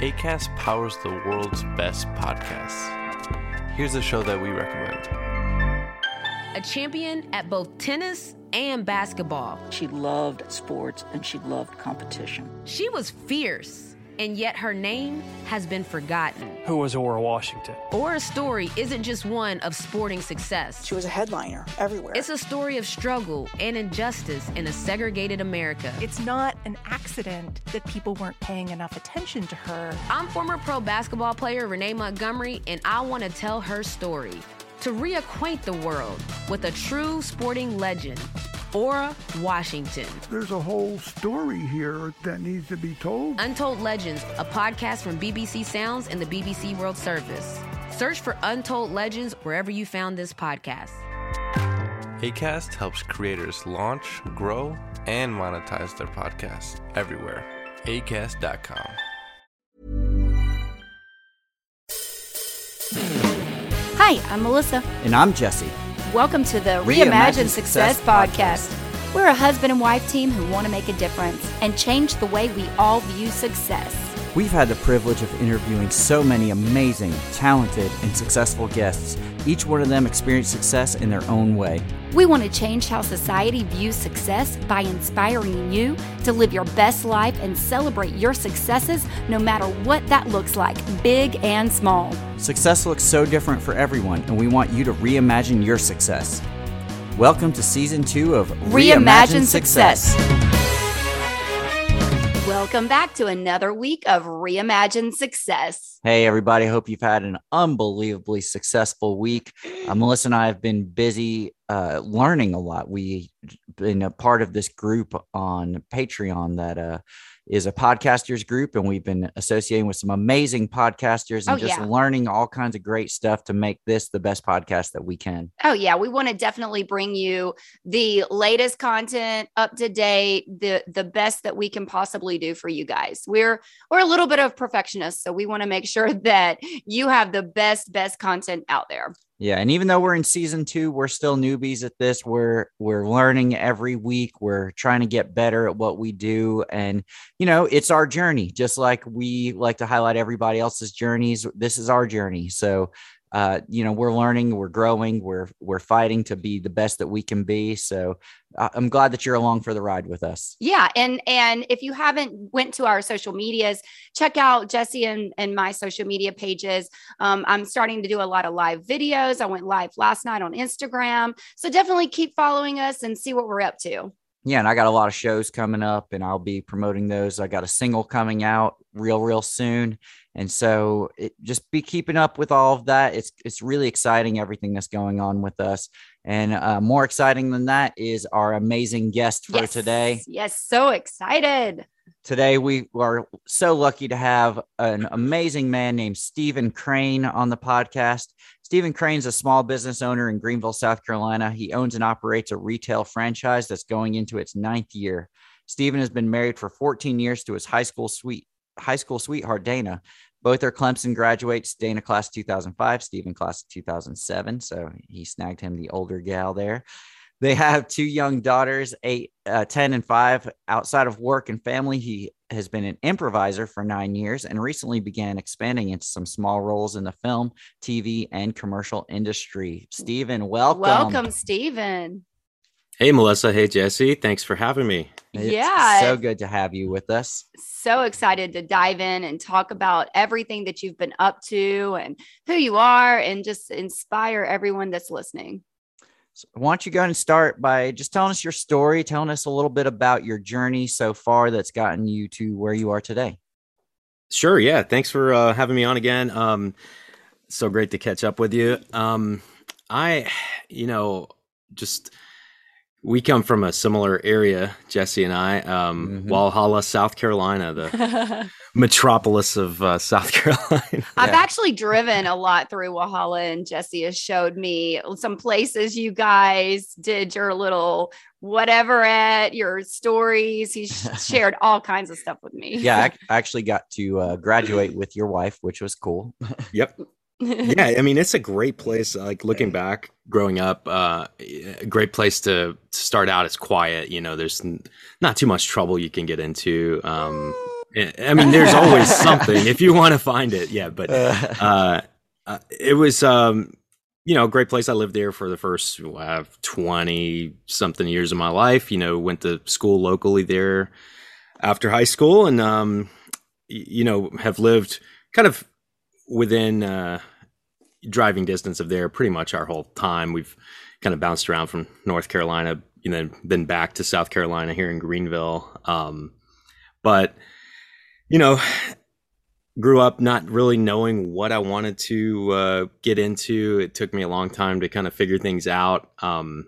ACAST powers the world's best podcasts. Here's a show that we recommend. A champion at both tennis and basketball. She loved sports and she loved competition. She was fierce and yet her name has been forgotten. Who was Ora Washington? Ora's story isn't just one of sporting success. She was a headliner everywhere. It's a story of struggle and injustice in a segregated America. It's not an accident that people weren't paying enough attention to her. I'm former pro basketball player Renee Montgomery, and I want to tell her story to reacquaint the world with a true sporting legend Ora Washington. There's a whole story here that needs to be told. Untold Legends, a podcast from BBC Sounds and the BBC World Service. Search for Untold Legends wherever you found this podcast. ACAST helps creators launch, grow, and monetize their podcasts everywhere. ACAST.com. Hi, I'm Melissa. And I'm Jesse. Welcome to the Reimagine Reimagine, Success, Success podcast. We're a husband and wife team who want to make a difference and change the way we all view success. We've had the privilege of interviewing so many amazing, talented, and successful guests. Each one of them experienced success in their own way. We want to change how society views success by inspiring you to live your best life and celebrate your successes no matter what that looks like, big and small. Success looks so different for everyone, and we want you to reimagine your success. Welcome to season two of Reimagine Success. Welcome back to another week of Reimagine Success. Hey, everybody. Hope you've had an unbelievably successful week. Uh, Melissa and I have been busy uh, learning a lot. We've been a part of this group on Patreon that uh, is a podcasters group, and we've been associating with some amazing podcasters and Oh, just yeah. learning all kinds of great stuff to make this the best podcast that we can. Oh yeah, we want to definitely bring you the latest content, up to date, the the best that we can possibly do for you guys. We're we're a little bit of perfectionists, so we want to make sure that you have the best best content out there. Yeah, and even though we're in season two, we're still newbies at this. We're we're learning every week. We're trying to get better at what we do, and you know, it's our journey. Just like we like to highlight everybody else's journeys, this is our journey. So, uh, you know, we're learning, we're growing, we're we're fighting to be the best that we can be. So, I- I'm glad that you're along for the ride with us. Yeah, and and if you haven't went to our social medias, check out Jesse and, and my social media pages. Um, I'm starting to do a lot of live videos. I went live last night on Instagram, so definitely keep following us and see what we're up to. Yeah, and I got a lot of shows coming up, and I'll be promoting those. I got a single coming out real, real soon, and so it, just be keeping up with all of that. It's it's really exciting everything that's going on with us, and uh, more exciting than that is our amazing guest for Yes. today. Yes, so excited. Today we are so lucky to have an amazing man named Steven Crane on the podcast. Steven Crane's a small business owner in Greenville, South Carolina. He owns and operates a retail franchise that's going into its ninth year. Steven has been married for 14 years to his high school sweet high school sweetheart Dana. Both are Clemson graduates. Dana class 2005, Steven class 2007. So he snagged him the older gal there. They have two young daughters, eight, uh, 10 and five. Outside of work and family, he has been an improviser for nine years and recently began expanding into some small roles in the film, TV, and commercial industry. Steven, welcome. Welcome, Steven. Hey, Melissa. Hey, Jesse. Thanks for having me. It's Yeah. so good to have you with us. So excited to dive in and talk about everything that you've been up to and who you are and just inspire everyone that's listening. So why don't you go and start by just telling us your story, telling us a little bit about your journey so far that's gotten you to where you are today. Sure. Yeah. Thanks for uh, having me on again. Um, so great to catch up with you. Um, I, you know, just we come from a similar area, Jesse and I, um, Mhm. Walhalla, South Carolina, the metropolis of uh, South Carolina. I've Yeah. actually driven a lot through Walhalla, and Jesse has showed me some places you guys did your little whatever at your stories. He's shared all kinds of stuff with me. Yeah, I I actually got to uh, graduate with your wife, which was cool. Yep. yeah, I mean it's a great place. Like looking back, growing up, uh, a great place to, to start out. It's quiet. You know, there's n- not too much trouble you can get into. Um, I mean, there's always something if you want to find it. Yeah, but uh, uh, it was um, you know a great place. I lived there for the first uh, twenty something years of my life. You know, went to school locally there after high school, and um, you know have lived kind of within uh, driving distance of there pretty much our whole time. We've kind of bounced around from North Carolina, you know, been back to South Carolina here in Greenville. Um, but you know, grew up not really knowing what I wanted to uh, get into. It took me a long time to kind of figure things out. Um,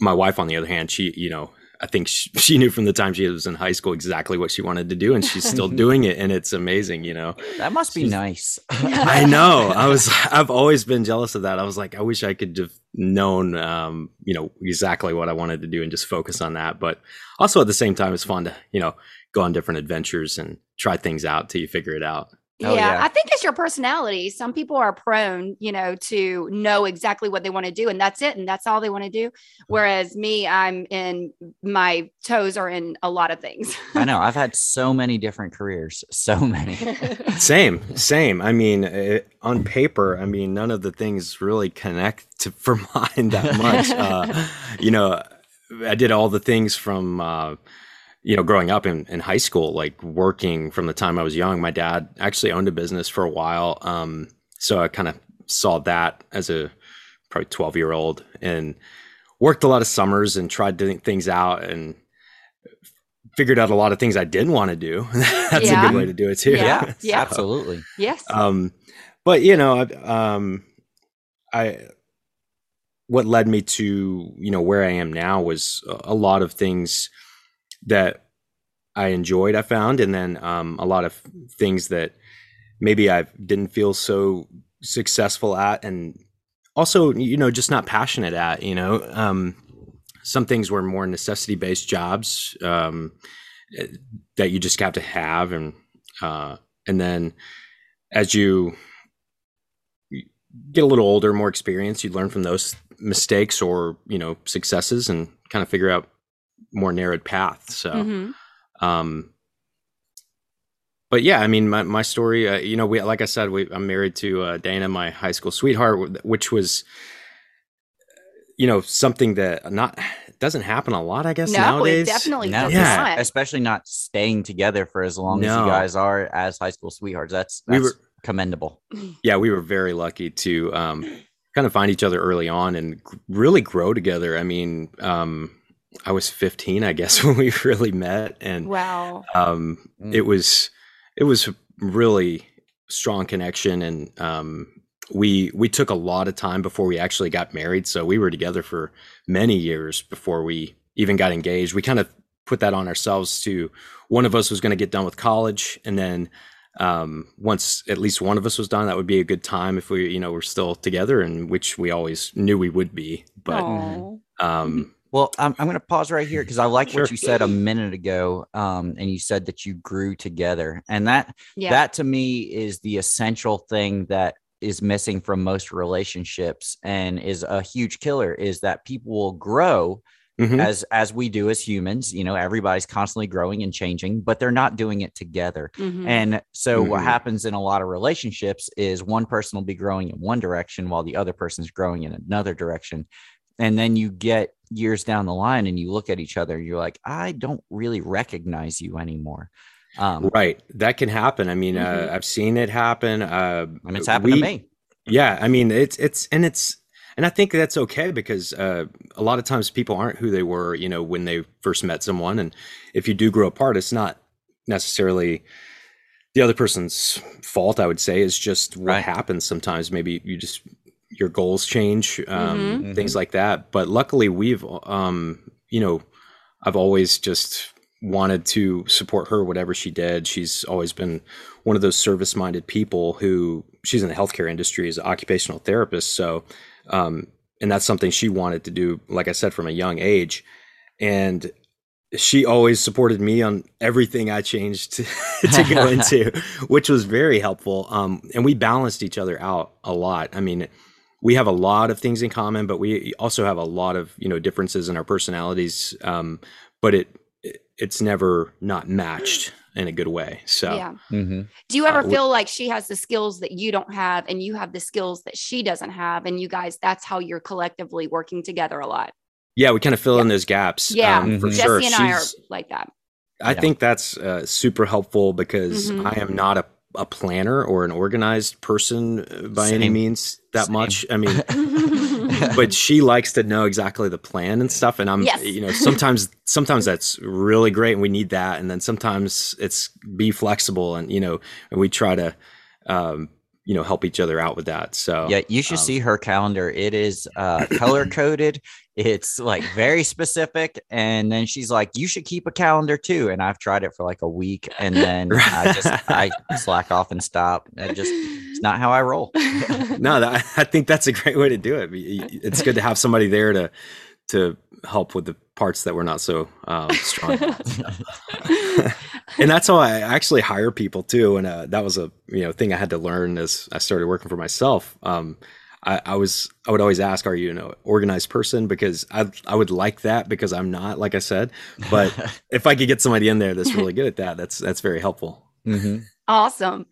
my wife, on the other hand, she, you know, I think she, she, knew from the time she was in high school exactly what she wanted to do, and she's still doing it, and it's amazing. You know, that must be she's, nice. I know. I was. I've always been jealous of that. I was like, I wish I could have known, um, you know, exactly what I wanted to do and just focus on that. But also at the same time, it's fun to, you know, go on different adventures and try things out till you figure it out. Yeah, yeah, I think it's your personality. Some people are prone, you know, to know exactly what they want to do and that's it and that's all they want to do. Whereas me, I'm in my toes are in a lot of things. I know. I've had so many different careers, so many. same, same. I mean, it, on paper, I mean, none of the things really connect to, for mine that much. uh, you know, I did all the things from uh, you know, growing up in, in high school, like working from the time I was young, my dad actually owned a business for a while. Um, so I kind of saw that as a probably 12 year old and worked a lot of summers and tried doing things out and figured out a lot of things I didn't want to do. That's yeah. a good way to do it too. Yeah, so, yeah. absolutely. Yes. Um, but you know, um, I, what led me to, you know, where I am now was a lot of things, that I enjoyed, I found, and then um, a lot of things that maybe I didn't feel so successful at, and also, you know, just not passionate at. You know, um, some things were more necessity based jobs um, that you just have to have, and uh, and then as you get a little older, more experience, you learn from those mistakes or you know successes, and kind of figure out more narrowed path. So, mm-hmm. um, but yeah, I mean, my, my story, uh, you know, we, like I said, we, I'm married to uh, Dana, my high school sweetheart, which was, you know, something that not doesn't happen a lot, I guess. No, nowadays. it definitely no, does yeah. not. Especially not staying together for as long no. as you guys are as high school sweethearts. That's, that's we were, commendable. Yeah, we were very lucky to um, kind of find each other early on and really grow together. I mean, um, I was 15, I guess, when we really met, and wow, um, mm. it was it was really strong connection, and um, we we took a lot of time before we actually got married. So we were together for many years before we even got engaged. We kind of put that on ourselves to one of us was going to get done with college, and then um, once at least one of us was done, that would be a good time if we you know were still together, and which we always knew we would be. But um, well, I'm, I'm going to pause right here because I like sure. what you said a minute ago. Um, and you said that you grew together, and that yeah. that to me is the essential thing that is missing from most relationships, and is a huge killer. Is that people will grow mm-hmm. as as we do as humans. You know, everybody's constantly growing and changing, but they're not doing it together. Mm-hmm. And so, mm-hmm. what happens in a lot of relationships is one person will be growing in one direction while the other person's growing in another direction and then you get years down the line and you look at each other and you're like i don't really recognize you anymore. Um, right. That can happen. I mean uh, mm-hmm. uh, i've seen it happen. Uh, and it's happened we, to me. Yeah i mean it's it's and it's and i think that's okay because uh, a lot of times people aren't who they were you know when they first met someone. And if you do grow apart it's not necessarily the other person's fault i would say. Is just what right. happens sometimes. Maybe you just your goals change, um, mm-hmm. things like that. But luckily, we've, um, you know, I've always just wanted to support her, whatever she did. She's always been one of those service minded people who she's in the healthcare industry as an occupational therapist. So, um, and that's something she wanted to do, like I said, from a young age. And she always supported me on everything I changed to, to go into, which was very helpful. Um, and we balanced each other out a lot. I mean, we have a lot of things in common, but we also have a lot of you know differences in our personalities. Um, but it it's never not matched. in a good way. So Yeah. Mhm. Do you ever Uh, feel like she has the skills that you don't have and you have the skills that she doesn't have? And you guys, that's how you're collectively working together a lot. yeah, we kind of fill in those gaps. Yeah. um, for Mhm. Jesse sure. and I are like that. I Yeah. think that's uh, super helpful because Mhm. I am not a, a planner or an organized person uh, by any means that Same. much. I mean, but she likes to know exactly the plan and stuff. And I'm, Yes. you know, sometimes, sometimes that's really great and we need that. And then sometimes it's be flexible and, you know, and we try to, um, you know, help each other out with that. So Yeah, you should um, see her calendar. It is uh, color coded. It's like very specific. And then she's like, "You should keep a calendar too." And I've tried it for like a week, and then I just I slack off and stop. I just it's not how I roll. no, that, I think that's a great way to do it. It's good to have somebody there to to help with the parts that we're not so um, strong. and that's how I actually hire people too. And uh, that was a you know thing I had to learn as I started working for myself. Um, I, I was I would always ask, "Are you an organized person?" Because I I would like that because I'm not, like I said. But if I could get somebody in there that's really good at that, that's that's very helpful. Mhm. awesome.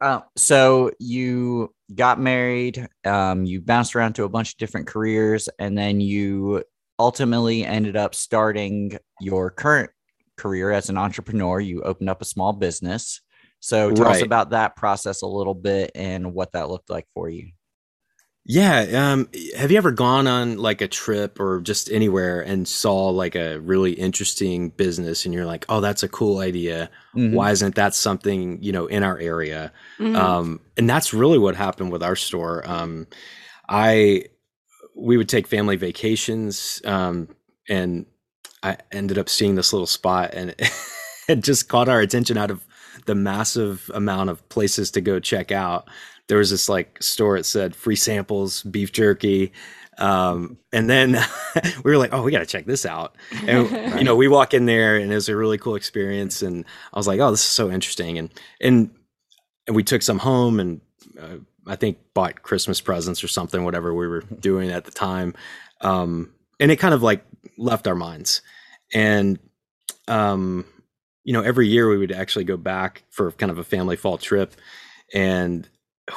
Uh, so you got married, um, you bounced around to a bunch of different careers, and then you ultimately ended up starting your current career as an entrepreneur. You opened up a small business. So tell us about that process a little bit and what that looked like for you. Yeah. Um, have you ever gone on like a trip or just anywhere and saw like a really interesting business and you're like, oh, that's a cool idea. Mhm. Why isn't that something, you know, in our area? Mhm. Um, and that's really what happened with our store. Um, I, we would take family vacations, um, and I ended up seeing this little spot and it just caught our attention out of the massive amount of places to go check out. There was this like store that said free samples, beef jerky. Um, and then we were like, oh, we got to check this out. And, you know, we walk in there and it was a really cool experience. And I was like, oh, this is so interesting. And, and, and we took some home and uh, I think bought Christmas presents or something, whatever we were doing at the time. Um, and it kind of like left our minds. And, um, you know, every year we would actually go back for kind of a family fall trip and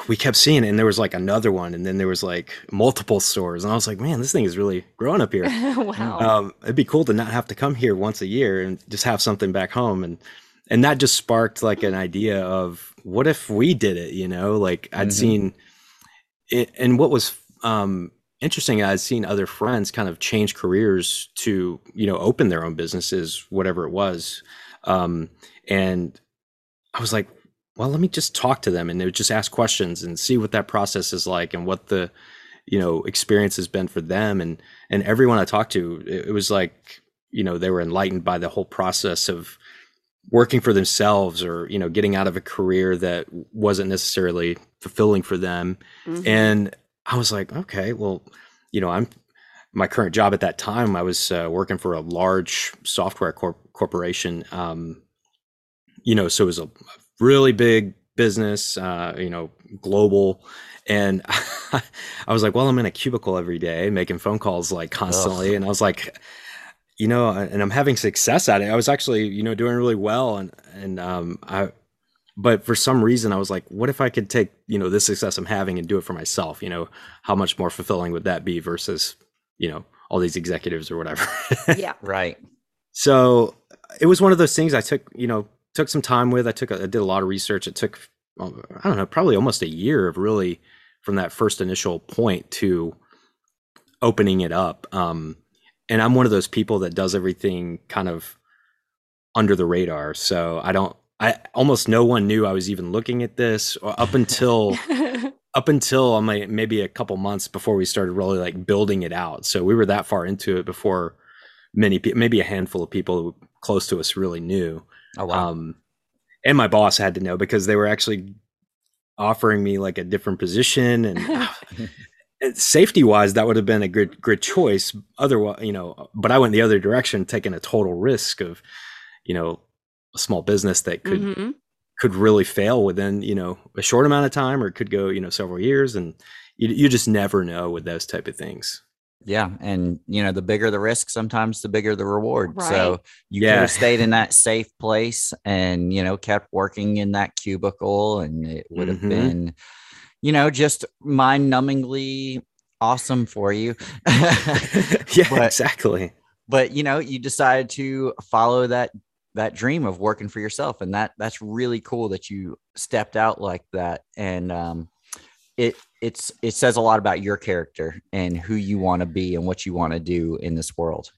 we kept seeing it and there was like another one and then there was like multiple stores and I was like, man, this thing is really growing up here. wow. Um, it'd be cool to not have to come here once a year and just have something back home. And, and that just sparked like an idea of what if we did it, you know, like I'd Mhm. seen it. And what was, um, interesting, I'd seen other friends kind of change careers to, you know, open their own businesses, whatever it was. Um, and I was like, well, let me just talk to them and they would just ask questions and see what that process is like and what the, you know, experience has been for them. And, and everyone I talked to, it, it was like, you know, they were enlightened by the whole process of working for themselves or, you know, getting out of a career that wasn't necessarily fulfilling for them. Mhm. And I was like, okay, well, you know, I'm my current job at that time. I was uh, working for a large software corp- corporation. Um, you know, so it was a really big business. Uh, you know, global. And I was like, well, I'm in a cubicle every day making phone calls like constantly. And I was like, you know, and I'm having success at it. I was actually, you know, doing really well. And, and, um, I, but for some reason I was like, what if I could take, you know, this success I'm having and do it for myself? You know, how much more fulfilling would that be versus, you know, all these executives or whatever. yeah. Right. so it was one of those things I took, you know, took some time with. I took, a, I did a lot of research. It took, um, I don't know, probably almost a year of really from that first initial point to opening it up. Um, and I'm one of those people that does everything kind of under the radar. So I don't, I almost no one knew I was even looking at this or up until up until maybe a couple months before we started really like building it out. So we were that far into it before many maybe a handful of people close to us really knew. Oh wow. Um, and my boss had to know because they were actually offering me like a different position and safety wise, that would have been a good, good choice. Otherwise, you know, but I went the other direction, taking a total risk of, you know, a small business that could, Mhm. could really fail within, you know, a short amount of time or could go, you know, several years. And you, you just never know with those type of things. Yeah, and you know, the bigger the risk, sometimes the bigger the reward. Right. So you could have stayed in that safe place and you know kept working in that cubicle, and it would have Mhm. been, you know, just mind-numbingly awesome for you. yeah, But- exactly. but you know, you decided to follow that that dream of working for yourself, and that that's really cool that you stepped out like that. And um, it it's it says a lot about your character and who you want to be and what you want to do in this world.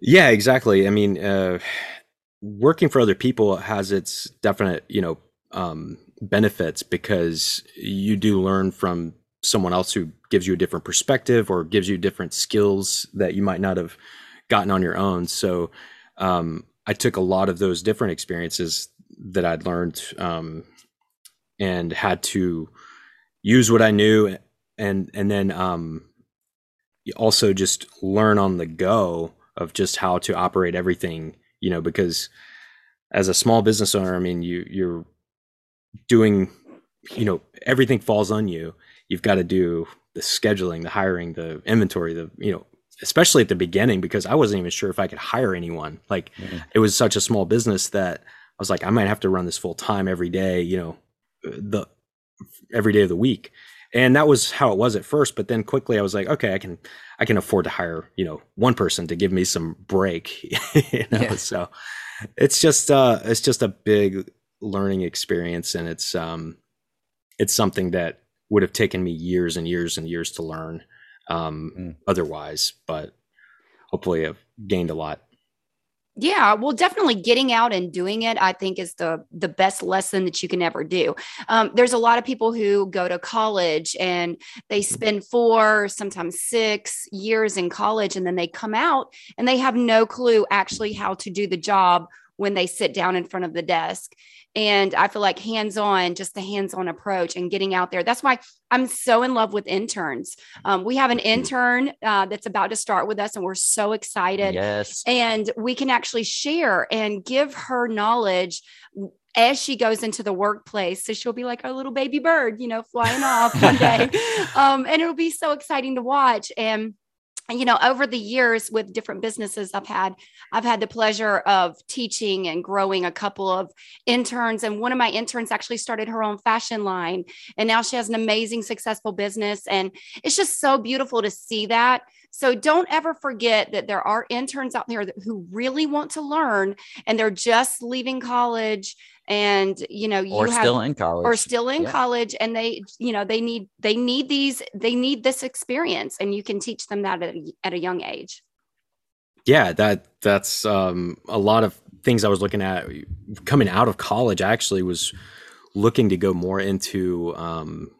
Yeah, exactly. I mean, uh, working for other people has its definite, you know, um, benefits because you do learn from someone else who gives you a different perspective or gives you different skills that you might not have gotten on your own. So um, I took a lot of those different experiences that I'd learned um, and had to use what I knew and and then um, also just learn on the go of just how to operate everything you know because as a small business owner i mean you you're doing you know everything falls on you. You've got to do the scheduling the hiring the inventory the you know especially at the beginning because i wasn't even sure if i could hire anyone. Like it was such a small business that i was like i might have to run this full time every day you know the every day of the week and that was how it was at first but then quickly i was like okay i can i can afford to hire you know one person to give me some break you know Yeah. so it's just uh it's just a big learning experience and it's um it's something that would have taken me years and years and years to learn um Mm. otherwise but hopefully i've gained a lot Yeah, well, definitely getting out and doing it, I think, is the the best lesson that you can ever do. Um, there's a lot of people who go to college and they spend four, sometimes six years in college, and then they come out and they have no clue actually how to do the job when they sit down in front of the desk. And I feel like hands on, just the hands on approach and getting out there. That's why I'm so in love with interns. Um, we have an intern uh, that's about to start with us, and we're so excited Yes. and we can actually share and give her knowledge as she goes into the workplace. So she'll be like our little baby bird, you know, flying off one day. Um, and it'll be so exciting to watch. And you know, over the years with different businesses I've had, I've had the pleasure of teaching and growing a couple of interns. And one of my interns actually started her own fashion line. And now she has an amazing, successful business. And it's just so beautiful to see that. So don't ever forget that there are interns out there who really want to learn and they're just leaving college and you know you are still in college. or still in Yeah. college and they you know they need they need these they need this experience and you can teach them that at a, at a young age yeah that that's um a lot of things i was looking at coming out of college i actually was looking to go more into um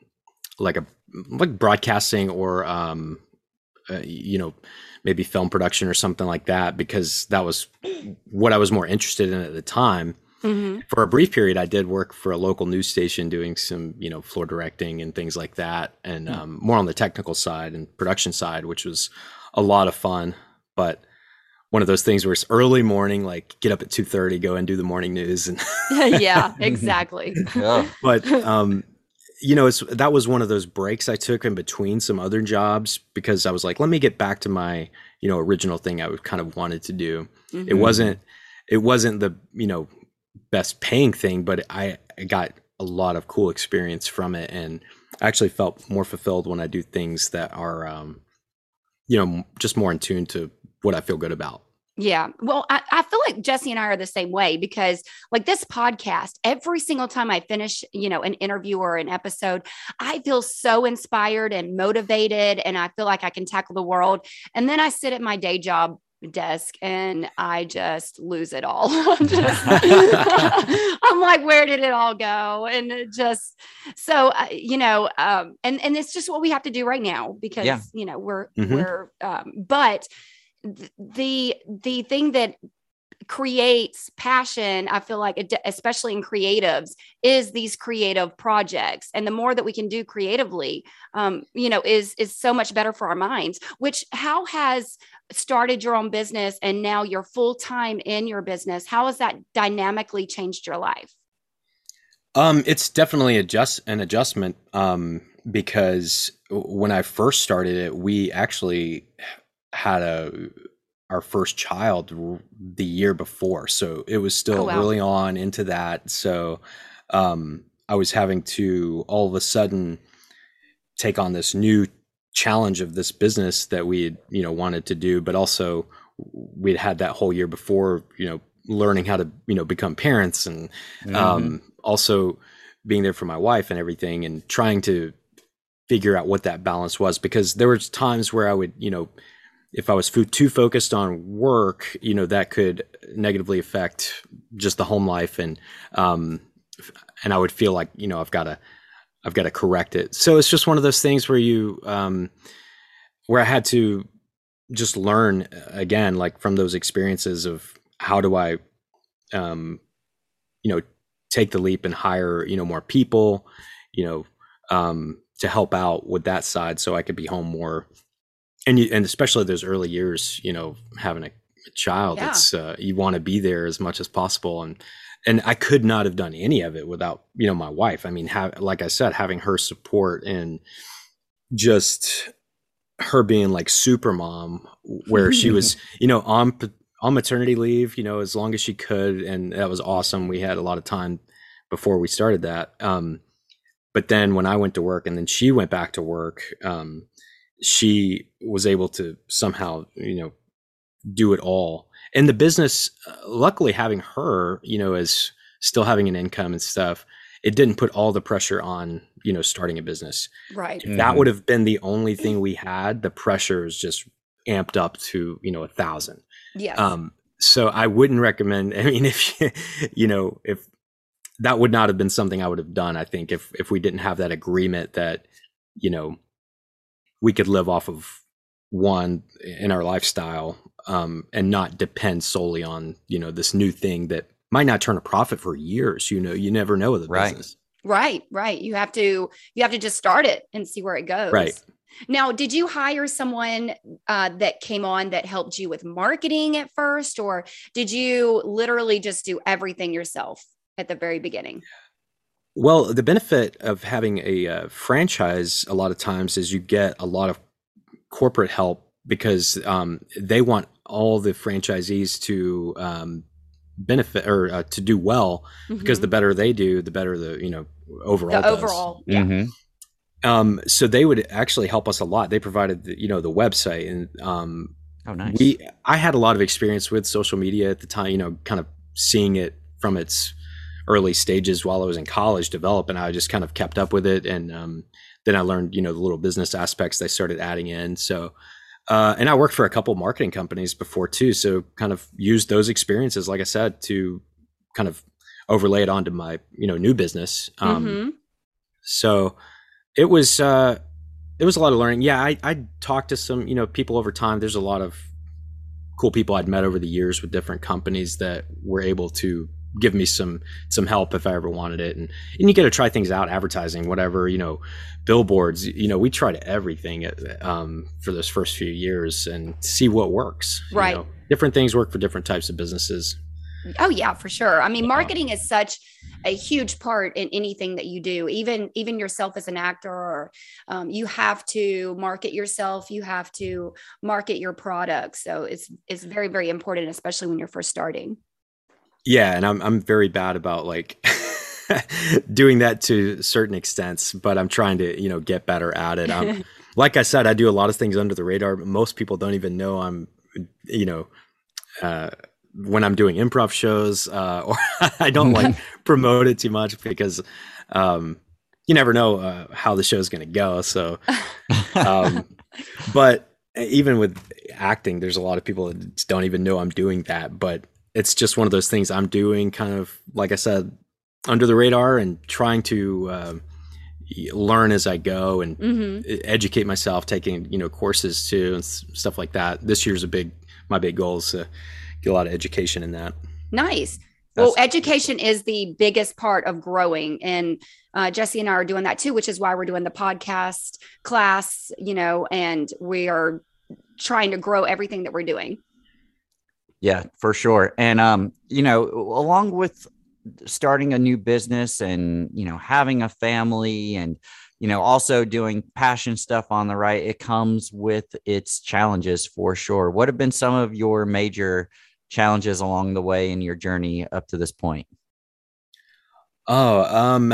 like a like broadcasting or um uh, you know maybe film production or something like that because that was what i was more interested in at the time for a brief period i did work for a local news station doing some you know floor directing and things like that and um, more on the technical side and production side which was a lot of fun. But one of those things where it's early morning like get up at 2.30 go and do the morning news and yeah exactly. Yeah. but um you know it's that was one of those breaks i took in between some other jobs because i was like let me get back to my you know original thing i would kind of wanted to do. It Mhm. wasn't it wasn't the you know best paying thing but i, I got a lot of cool experience from it and I actually felt more fulfilled when i do things that are um you know just more in tune to what i feel good about Yeah. Well, I, I feel like Jesse and I are the same way because, like, this podcast, every single time I finish, you know, an interview or an episode, I feel so inspired and motivated, and I feel like I can tackle the world. And then I sit at my day job desk and I just lose it all. I'm, just- I'm like, where did it all go? And it just so uh, you know, um, and and it's just what we have to do right now because Yeah. you know we're Mhm. we're um, but th- the the thing that creates passion i feel like especially in creatives is these creative projects. And the more that we can do creatively um, you know is is so much better for our minds which how has started your own business and now you're full time in your business how has that dynamically changed your life? Um, it's definitely adjust an adjustment um, because when I first started it, we actually had a our first child the year before, so it was still Oh, wow. early on into that. So um, I was having to all of a sudden take on this new challenge of this business that we had, you know wanted to do, but also we'd had that whole year before, you know, learning how to you know become parents and um, also being there for my wife and everything and trying to figure out what that balance was because there was times where I would, you know, if I was too focused on work, you know, that could negatively affect just the home life and um and I would feel like, you know, I've got to I've got to correct it. So it's just one of those things where you um where I had to just learn uh, again like from those experiences of how do I um you know take the leap and hire you know more people you know um to help out with that side so I could be home more and you and especially those early years you know having a, a child Yeah. it's uh, you want to be there as much as possible. And and I could not have done any of it without you know my wife. I mean have like I said having her support and just her being like super mom where she was you know on on maternity leave you know as long as she could and that was awesome. We had a lot of time before we started that. Um but then when i went to work and then she went back to work um she was able to somehow you know do it all. And the business uh, luckily having her you know as still having an income and stuff it didn't put all the pressure on you know starting a business. Right. if that would have been the only thing we had. The pressure is just amped up to you know a thousand. Yes. um so i wouldn't recommend i mean if you, you know if that would not have been something i would have done i think if if we didn't have that agreement that you know we could live off of one in our lifestyle um and not depend solely on you know this new thing that might not turn a profit for years you know you never know with a Right. business Right, right. You have to you have to just start it and see where it goes. Right. Now, did you hire someone uh, that came on that helped you with marketing at first, or did you literally just do everything yourself at the very beginning? Well, the benefit of having a uh, franchise a lot of times is you get a lot of corporate help because um, they want all the franchisees to um, benefit or uh, to do well because the better they do, the better the you know overall. Mm-hmm. the does. overall, yeah. Mhm. Um, so they would actually help us a lot. They provided the, you know the website and um, Oh, nice. we i had a lot of experience with social media at the time you know kind of seeing it from its early stages while i was in college develop and i just kind of kept up with it. And um, then i learned you know the little business aspects they started adding in. So uh, and i worked for a couple marketing companies before too. So kind of used those experiences like i said to kind of overlay it onto my you know new business. Um, Mhm. so it was uh it was a lot of learning. Yeah i i talked to some you know people over time. There's a lot of cool people i'd met over the years with different companies that were able to give me some some help if i ever wanted it and and you get to try things out advertising whatever you know billboards you know we tried everything um for those first few years and see what works you Right. know. different things work for different types of businesses Oh yeah, for sure. I mean, marketing is such a huge part in anything that you do. Even even yourself as an actor, or um, you have to market yourself. You have to market your product. So it's it's very very important, especially when you're first starting. Yeah, and I'm I'm very bad about like doing that to certain extents, but I'm trying to, you know, get better at it. I'm like I said, I do a lot of things under the radar, most people don't even know I'm you know, uh when I'm doing improv shows, uh or I don't like promote it too much because um you never know uh, how the show's going to go. So um but even with acting there's a lot of people that don't even know i'm doing that but it's just one of those things i'm doing kind of like i said under the radar and trying to y- learn as i go and hmm educate myself taking you know courses too and stuff like that this year's a big my big goal is to get a lot of education in that Nice. Well, education is the biggest part of growing. And uh, Jesse and I are doing that too, which is why we're doing the podcast class, you know, and we are trying to grow everything that we're doing. Yeah, for sure. And um, you know, along with starting a new business and you know having a family and you know, also doing passion stuff on the right, it comes with its challenges for sure. What have been some of your major challenges along the way in your journey up to this point? Oh, um,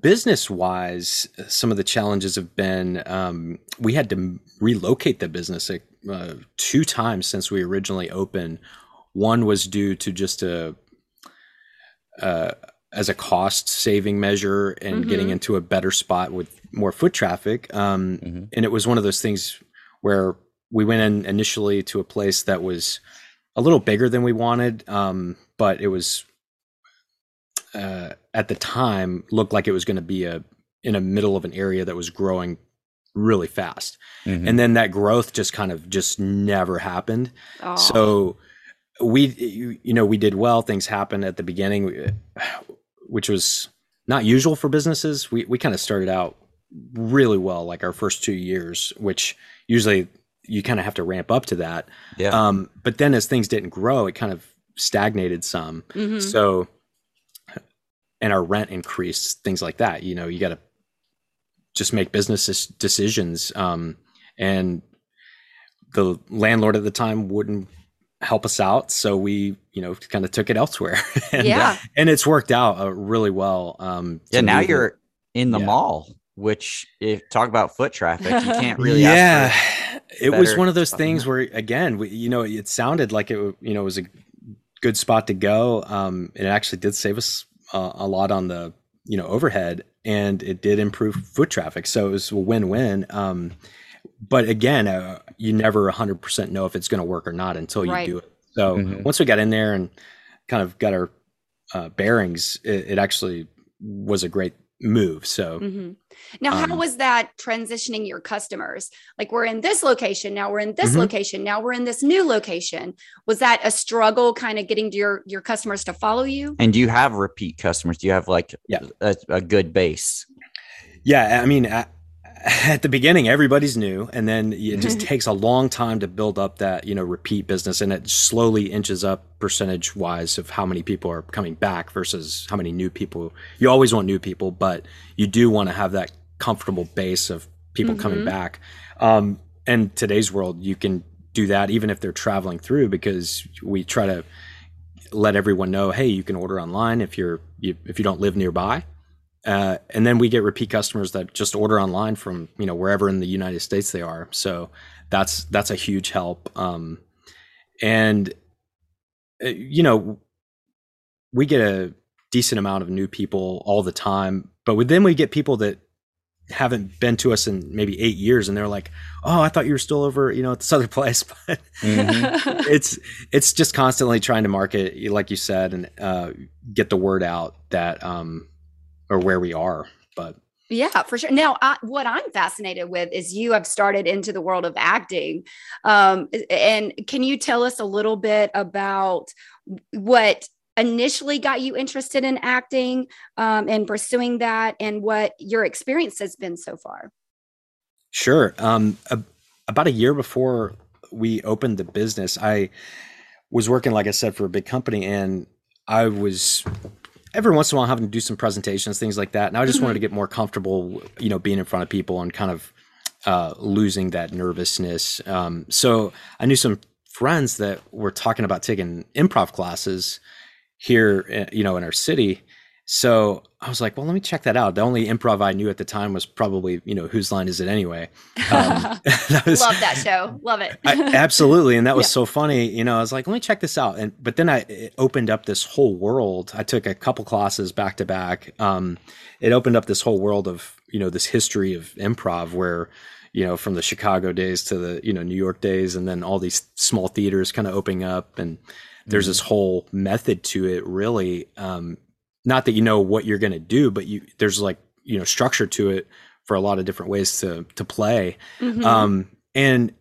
business wise, some of the challenges have been um, we had to relocate the business uh, two times since we originally opened. One was due to just a uh, as a cost saving measure and mm-hmm. getting into a better spot with more foot traffic. Um, mm-hmm. And it was one of those things where we went in initially to a place that was a little bigger than we wanted, um, but it was uh, at the time looked like it was going to be a in a middle of an area that was growing really fast mm-hmm. and then that growth just kind of just never happened oh. so we you know we did well things happened at the beginning which was not usual for businesses we we kind of started out really well like our first two years which usually you kind of have to ramp up to that yeah. um but then as things didn't grow it kind of stagnated some mm-hmm. so and our rent increased, things like that. You know, you got to just make business decisions. Um, and the landlord at the time wouldn't help us out, so we, you know, kind of took it elsewhere. and, yeah, and it's worked out uh, really well. Um, yeah, now you're in the yeah. mall, which if talk about foot traffic, you can't really. yeah, it was one of those things where, again, we, you know, it sounded like it, you know, was a good spot to go. Um, it actually did save us uh, a lot on the you know overhead, and it did improve foot traffic. So it was a win-win. Um, but again, uh, you never 100% know if it's going to work or not until you right. do it. So mm-hmm. once we got in there and kind of got our uh, bearings, it, it, actually was a great move. So mm-hmm. now, um, how was that transitioning your customers? Like we're in this location now, we're in this mm-hmm. location now, we're in this new location. Was that a struggle, kind of getting your your customers to follow you? And do you have repeat customers? Do you have like yeah. a, a good base? Yeah, I mean, at the beginning everybody's new and then it just takes a long time to build up that you know repeat business and it slowly inches up percentage wise of how many people are coming back versus how many new people. You always want new people but you do want to have that comfortable base of people mm-hmm. coming back. Um, and today's world you can do that even if they're traveling through because we try to let everyone know hey you can order online if you're you, if you don't live nearby uh, and then we get repeat customers that just order online from you know wherever in the United States they are. So that's that's a huge help. Um, and uh, you know we get a decent amount of new people all the time, but then we get people that haven't been to us in maybe eight years and they're like oh i thought you were still over you know at this other place but mm-hmm. it's it's just constantly trying to market like you said and uh, get the word out that um, or where we are. But yeah, for sure. Now, I, what I'm fascinated with is you have started into the world of acting. Um, and can you tell us a little bit about what initially got you interested in acting um, and pursuing that and what your experience has been so far? Sure. Um, a, about a year before we opened the business, I was working, like I said, for a big company and I was every once in a while having to do some presentations, things like that. And I just mm-hmm. wanted to get more comfortable, you know, being in front of people and kind of uh, losing that nervousness. Um, so I knew some friends that were talking about taking improv classes here, eh, you know, in our city. So I was like, well, let me check that out. The only improv I knew at the time was probably, you know, whose line is it anyway? Um, that was, Love that show. Love it. I, absolutely. And that was yeah. so funny. You know, I was like, let me check this out. And, but then I, it opened up this whole world. I took a couple classes back to back. Um, it opened up this whole world of, you know, this history of improv where, you know, from the Chicago days to the, you know, New York days, and then all these small theaters kind of opening up. And there's mm-hmm. this whole method to it, really. Um, not that you know what you're going to do, but you there's like you know structure to it for a lot of different ways to to play. Mm-hmm. Um, and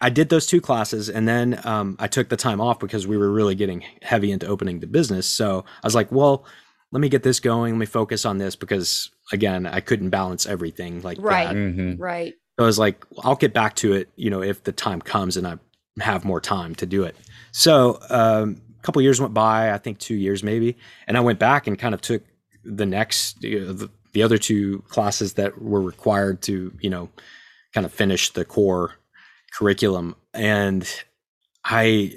I did those two classes, and then um, I took the time off because we were really getting heavy into opening the business. So I was like, well, let me get this going. Let me focus on this because again, I couldn't balance everything like right, that. Mm-hmm. right. So I was like, I'll get back to it, you know, if the time comes and I have more time to do it. So um, couple years went by, I think two years maybe, and I went back and kind of took the next you know, the the other two classes that were required to you know kind of finish the core curriculum and i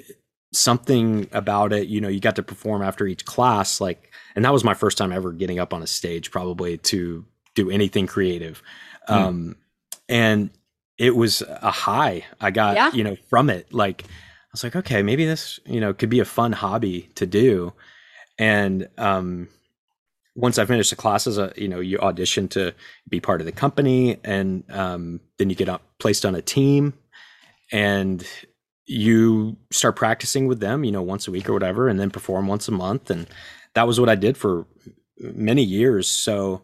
something about it you know you got to perform after each class like and that was my first time ever getting up on a stage probably to do anything creative Hmm. um and it was a high i got Yeah. you know from it like i was like okay maybe this you know could be a fun hobby to do. And um once I finished the classes, uh, you know, you audition to be part of the company, and um, then you get up, placed on a team, and you start practicing with them, you know, once a week or whatever, and then perform once a month, and that was what I did for many years. So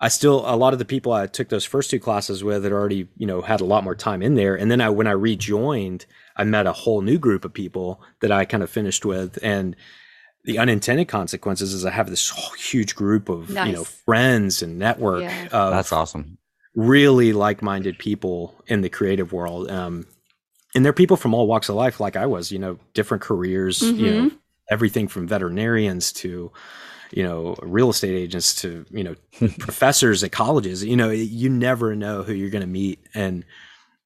I still a lot of the people I took those first two classes with had already, you know, had a lot more time in there, and then I when I rejoined, I met a whole new group of people that I kind of finished with, and the unintended consequences is I have this huge group of you know friends and network Yeah. of That's awesome. really like-minded people in the creative world. Um, and they're people from all walks of life, like I was. You know, different careers. You know, everything from veterinarians to you know real estate agents to you know professors at colleges. You know, you never know who you're going to meet, and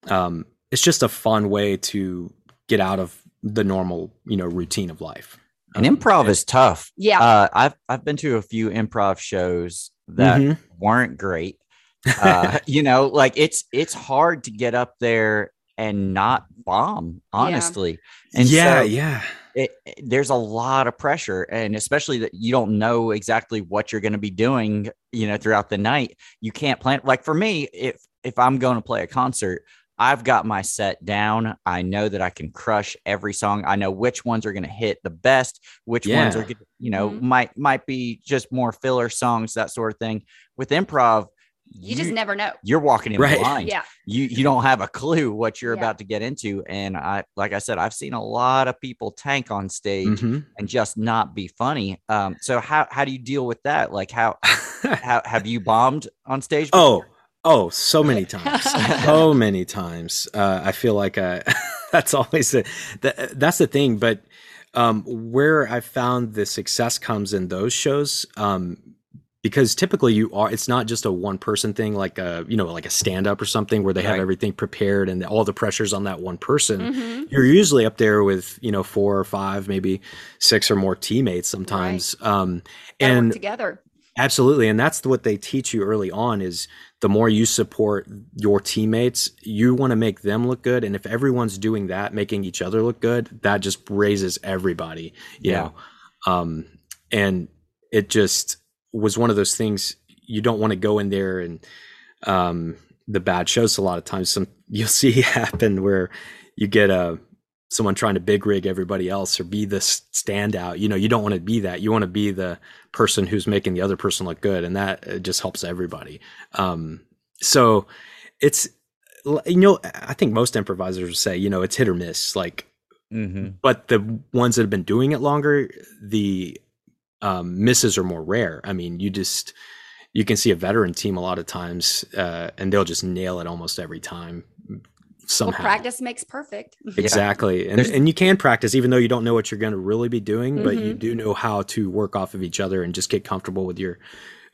um, it's just a fun way to get out of the normal you know routine of life. And Um, improv is tough. Yeah. Uh, I've I've been to a few improv shows that Mhm. weren't great. Uh, you know, like it's it's hard to get up there and not bomb, honestly. And yeah, so yeah. it, it- there's a lot of pressure, and especially that you don't know exactly what you're going to be doing, you know, throughout the night. You can't plan. Like for me, if if I'm going to play a concert, I've got my set down. I know that I can crush every song. I know which ones are going to hit the best, which ones are, gonna, you know, Mhm. might might be just more filler songs, that sort of thing. With improv, you just never know. you're walking in Right. blind Yeah. you you don't have a clue what you're Yeah. about to get into and i like i said i've seen a lot of people tank on stage Mhm. and just not be funny um so how how do you deal with that like how how have you bombed on stage Oh, before? oh, so many times, so many times. Uh, I feel like I, that's always the, the that's the thing. But um, where I found the success comes in those shows, um, because typically you are. It's not just a one person thing, like a you know like a stand up or something where they have everything prepared and all the pressures on that one person. Mhm. You're usually up there with you know four or five, maybe six or more teammates sometimes. Um, Gotta work and together. Absolutely. And that's what they teach you early on is the more you support your teammates, you want to make them look good. And if everyone's doing that, making each other look good, that just raises everybody, you Yeah. know. Um, and it just was one of those things you don't want to go in there and um the bad shows a lot of times some you'll see happen where you get a someone trying to big rig everybody else or be the standout you know you don't want to be that. You want to be the person who's making the other person look good and that uh, just helps everybody. Um so it's you know i think most improvisers would say you know it's hit or miss like Mhm. but the ones that have been doing it longer the um, misses are more rare. I mean you just you can see a veteran team a lot of times uh, and they'll just nail it almost every time somehow Well, practice makes perfect. exactly and, There's- and you can practice even though you don't know what you're going to really be doing but you Mhm. do know how to work off of each other and just get comfortable with your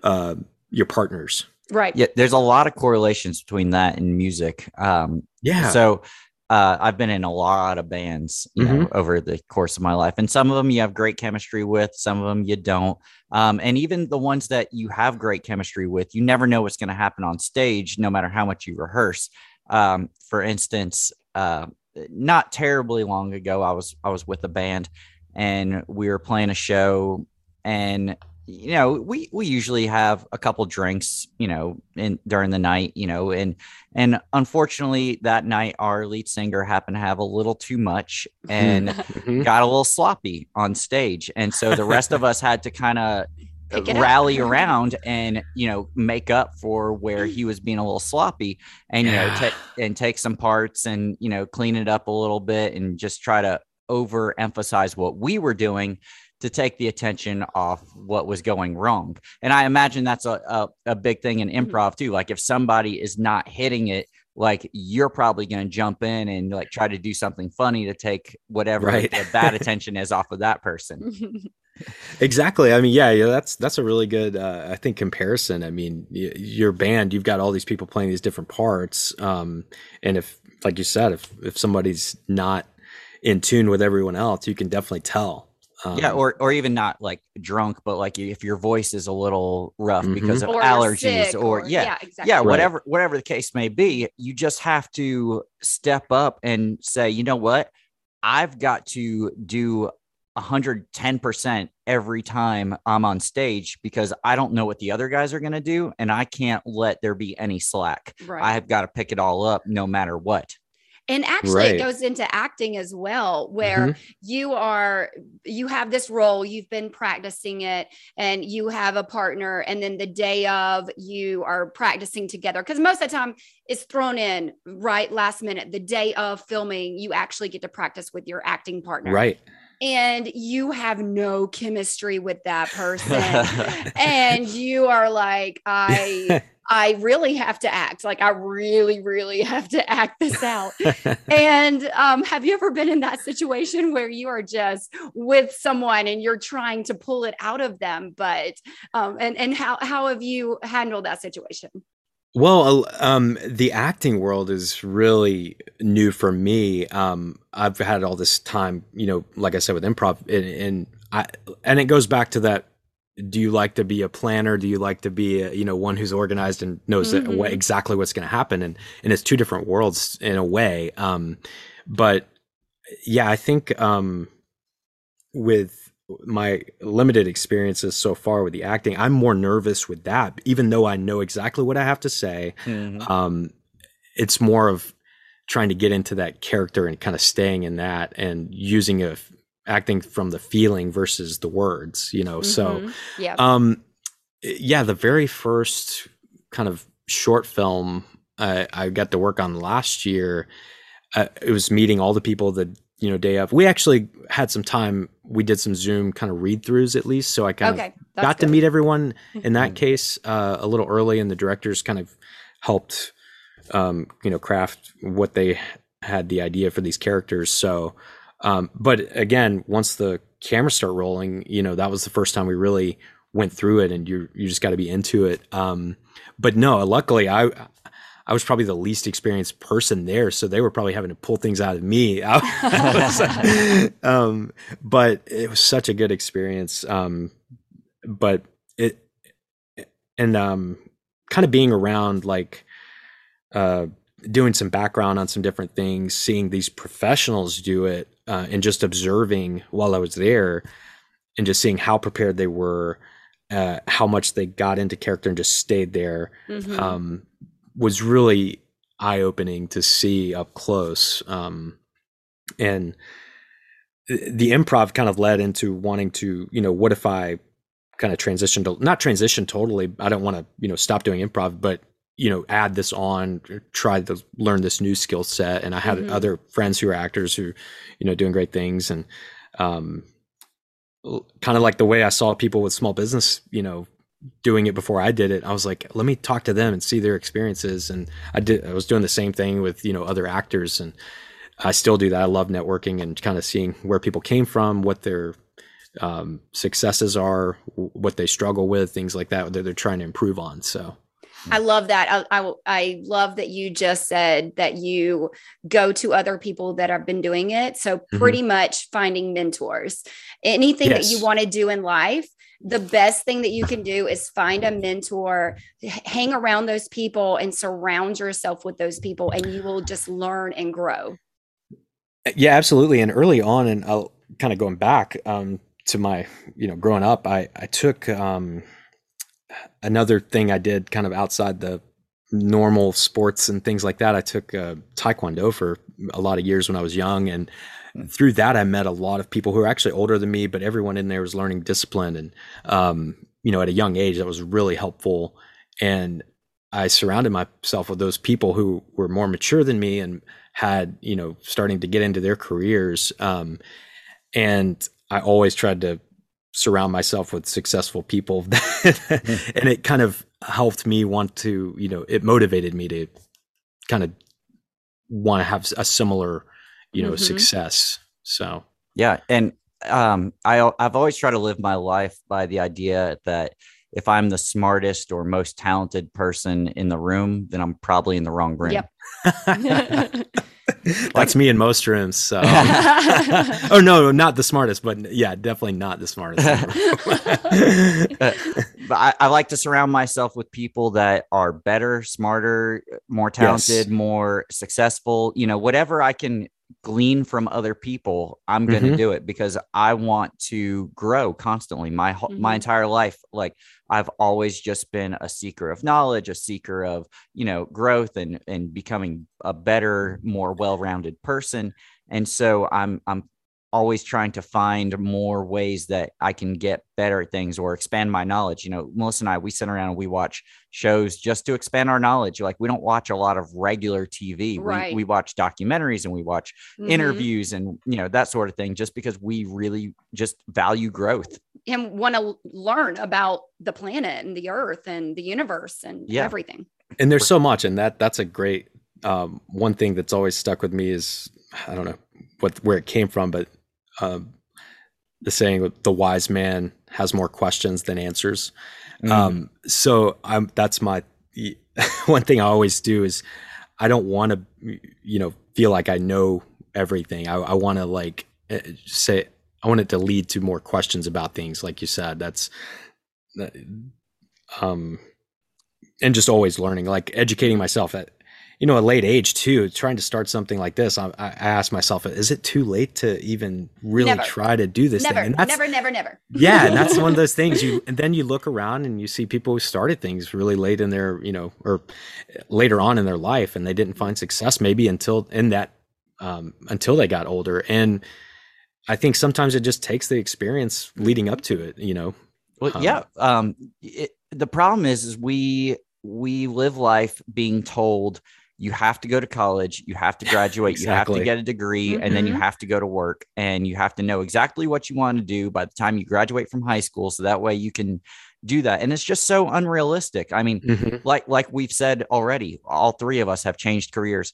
uh, your partners Right. yeah there's a lot of correlations between that and music um yeah So uh, I've been in a lot of bands, you know, over the course of my life, and some of them you have great chemistry with, some of them you don't. Um, and even the ones that you have great chemistry with, you never know what's going to happen on stage, no matter how much you rehearse. Um, for instance, uh, not terribly long ago, I was I was with a band, and we were playing a show, and you know we we usually have a couple drinks you know in during the night you know and and unfortunately that night our lead singer happened to have a little too much and Mhm. got a little sloppy on stage and so the rest of us had to kind of Pick it up. Rally around and you know make up for where he was being a little sloppy and you know Yeah. take and take some parts and you know clean it up a little bit and just try to overemphasize what we were doing to take the attention off what was going wrong and i imagine that's a, a, a big thing in Mm-hmm. improv too like if somebody is not hitting it like you're probably going to jump in and like try to do something funny to take whatever Right. the bad attention is off of that person exactly. I mean, yeah, yeah, that's that's a really good, uh, I think, comparison. I mean, y- your band, you've got all these people playing these different parts, um, and if, like you said, if if somebody's not in tune with everyone else, you can definitely tell. Um, yeah, or or even not like drunk, but like if your voice is a little rough Mhm. because of Or allergies, sick or, yeah, yeah, exactly. Right. whatever whatever the case may be, you just have to step up and say, you know what, I've got to do 110% every time I'm on stage because I don't know what the other guys are going to do and I can't let there be any slack. Right. I have got to pick it all up no matter what. And actually, Right. it goes into acting as well, where mm-hmm. you are, you have this role, you've been practicing it, and you have a partner. And then the day of, you are practicing together. Because most of the time, it's thrown in right last minute. The day of filming, you actually get to practice with your acting partner. right. And you have no chemistry with that person. and you are like, I. I really have to act like I really, really have to act this out. and um, have you ever been in that situation where you are just with someone and you're trying to pull it out of them? But um, and and how how have you handled that situation? Well, uh, um, the acting world is really new for me. Um, I've had all this time, you know, like I said with improv, and, and I and it goes back to that. Do you like to be a planner? Do you like to be, a, you know, one who's organized and knows that Mhm. what, exactly what's going to happen? And and it's two different worlds in a way. Um, but yeah, I think um, with my limited experiences so far with the acting, I'm more nervous with that, even though I know exactly what I have to say. Um, it's more of trying to get into that character and kind of staying in that and using a acting from the feeling versus the words, you know. So, Mhm. yeah, um, yeah, the very first kind of short film uh, I got to work on last year, uh, it was meeting all the people the you know day of. We actually had some time. We did some Zoom kind of read throughs at least, so I kind okay, of that's got to meet everyone in that Mhm. case uh, a little early, and the directors kind of helped um, you know craft what they had the idea for these characters. So, um, but again, once the cameras start rolling, you know that was the first time we really went through it, and you you just got to be into it. Um, but no, luckily I. I was probably the least experienced person there, so they were probably having to pull things out of me. Was- um, but it was such a good experience. Um, but it and um, kind of being around like uh, doing some background on some different things, seeing these professionals do it, uh, and just observing while I was there, and just seeing how prepared they were, uh, how much they got into character and just stayed there Mhm. um, was really eye opening to see up close. Um, and the improv kind of led into wanting to, you know, what if I kind of transition to not transition totally? I don't want to, you know, stop doing improv, but you know, add this on, try to learn this new skill set. And I had Mhm. other friends who are actors who, you know, doing great things and. Um, kind of like the way I saw people with small business, you know, doing it before I did it. I was like, let me talk to them and see their experiences. And I did, I was doing the same thing with, you know, other actors. And I still do that. I love networking and kind of seeing where people came from, what their um, successes are, what they struggle with, things like that, that they're trying to improve on. So, I love that. I, I I love that you just said that you go to other people that have been doing it. So pretty much finding mentors. Anything that you want to do in life, the best thing that you can do is find a mentor, hang around those people and surround yourself with those people and you will just learn and grow. Yeah, absolutely. And early on, and I'll kind of going back um, to my, you know, growing up, I I took um, another thing I did kind of outside the normal sports and things like that. I took uh, Taekwondo for a lot of years when I was young, and through that, I met a lot of people who are actually older than me, but everyone in there was learning discipline, and um, you know, at a young age, that was really helpful. And I surrounded myself with those people who were more mature than me and had you know starting to get into their careers um and i always tried to surround myself with successful people and it kind of helped me want to you know it motivated me to kind of want to have a similar you know Mhm. success so Yeah, and um, I I've always tried to live my life by the idea that if I'm the smartest or most talented person in the room, then I'm probably in the wrong room. Yep. That's me in most rooms. So, oh no, not the smartest, but yeah, definitely not the smartest. but I, I, like to surround myself with people that are better, smarter, more talented, yes. more successful. You know, whatever I can glean from other people i'm going to mm-hmm. do it because i want to grow constantly my mm-hmm. my entire life like i've always just been a seeker of knowledge a seeker of you know growth and and becoming a better more well-rounded person and so i'm i'm always trying to find more ways that I can get better at things or expand my knowledge. You know, Melissa and I, we sit around and we watch shows just to expand our knowledge. Like we don't watch a lot of regular TV. Right. We, we watch documentaries and we watch mm-hmm. interviews and, you know, that sort of thing, just because we really just value growth. And want to learn about the planet and the earth and the universe and yeah. everything. And there's so much. And that that's a great um, one thing that's always stuck with me is I don't know what where it came from, but um, the saying the wise man has more questions than answers. Mm. Um, so I'm that's my one thing I always do is I don't want to you know feel like I know everything. I, I want to like eh, say I want it to lead to more questions about things, like you said. That's um, and just always learning, like educating myself at you know, a late age too, trying to start something like this, I, I asked myself, is it too late to even really never. try to do this never, thing? And that's, never, never, never. Yeah. And that's one of those things you, and then you look around and you see people who started things really late in their, you know, or later on in their life and they didn't find success maybe until in that, um, until they got older. And I think sometimes it just takes the experience leading up to it, you know? Well, um, yeah. Um, it, the problem is, is we, we live life being told, you have to go to college, you have to graduate, exactly. you have to get a degree, mm-hmm. and then you mm-hmm. have to go to work and you have to know exactly what you want to do by the time you graduate from high school. So that way you can do that. And it's just so unrealistic. I mean, mm-hmm. like like we've said already, all three of us have changed careers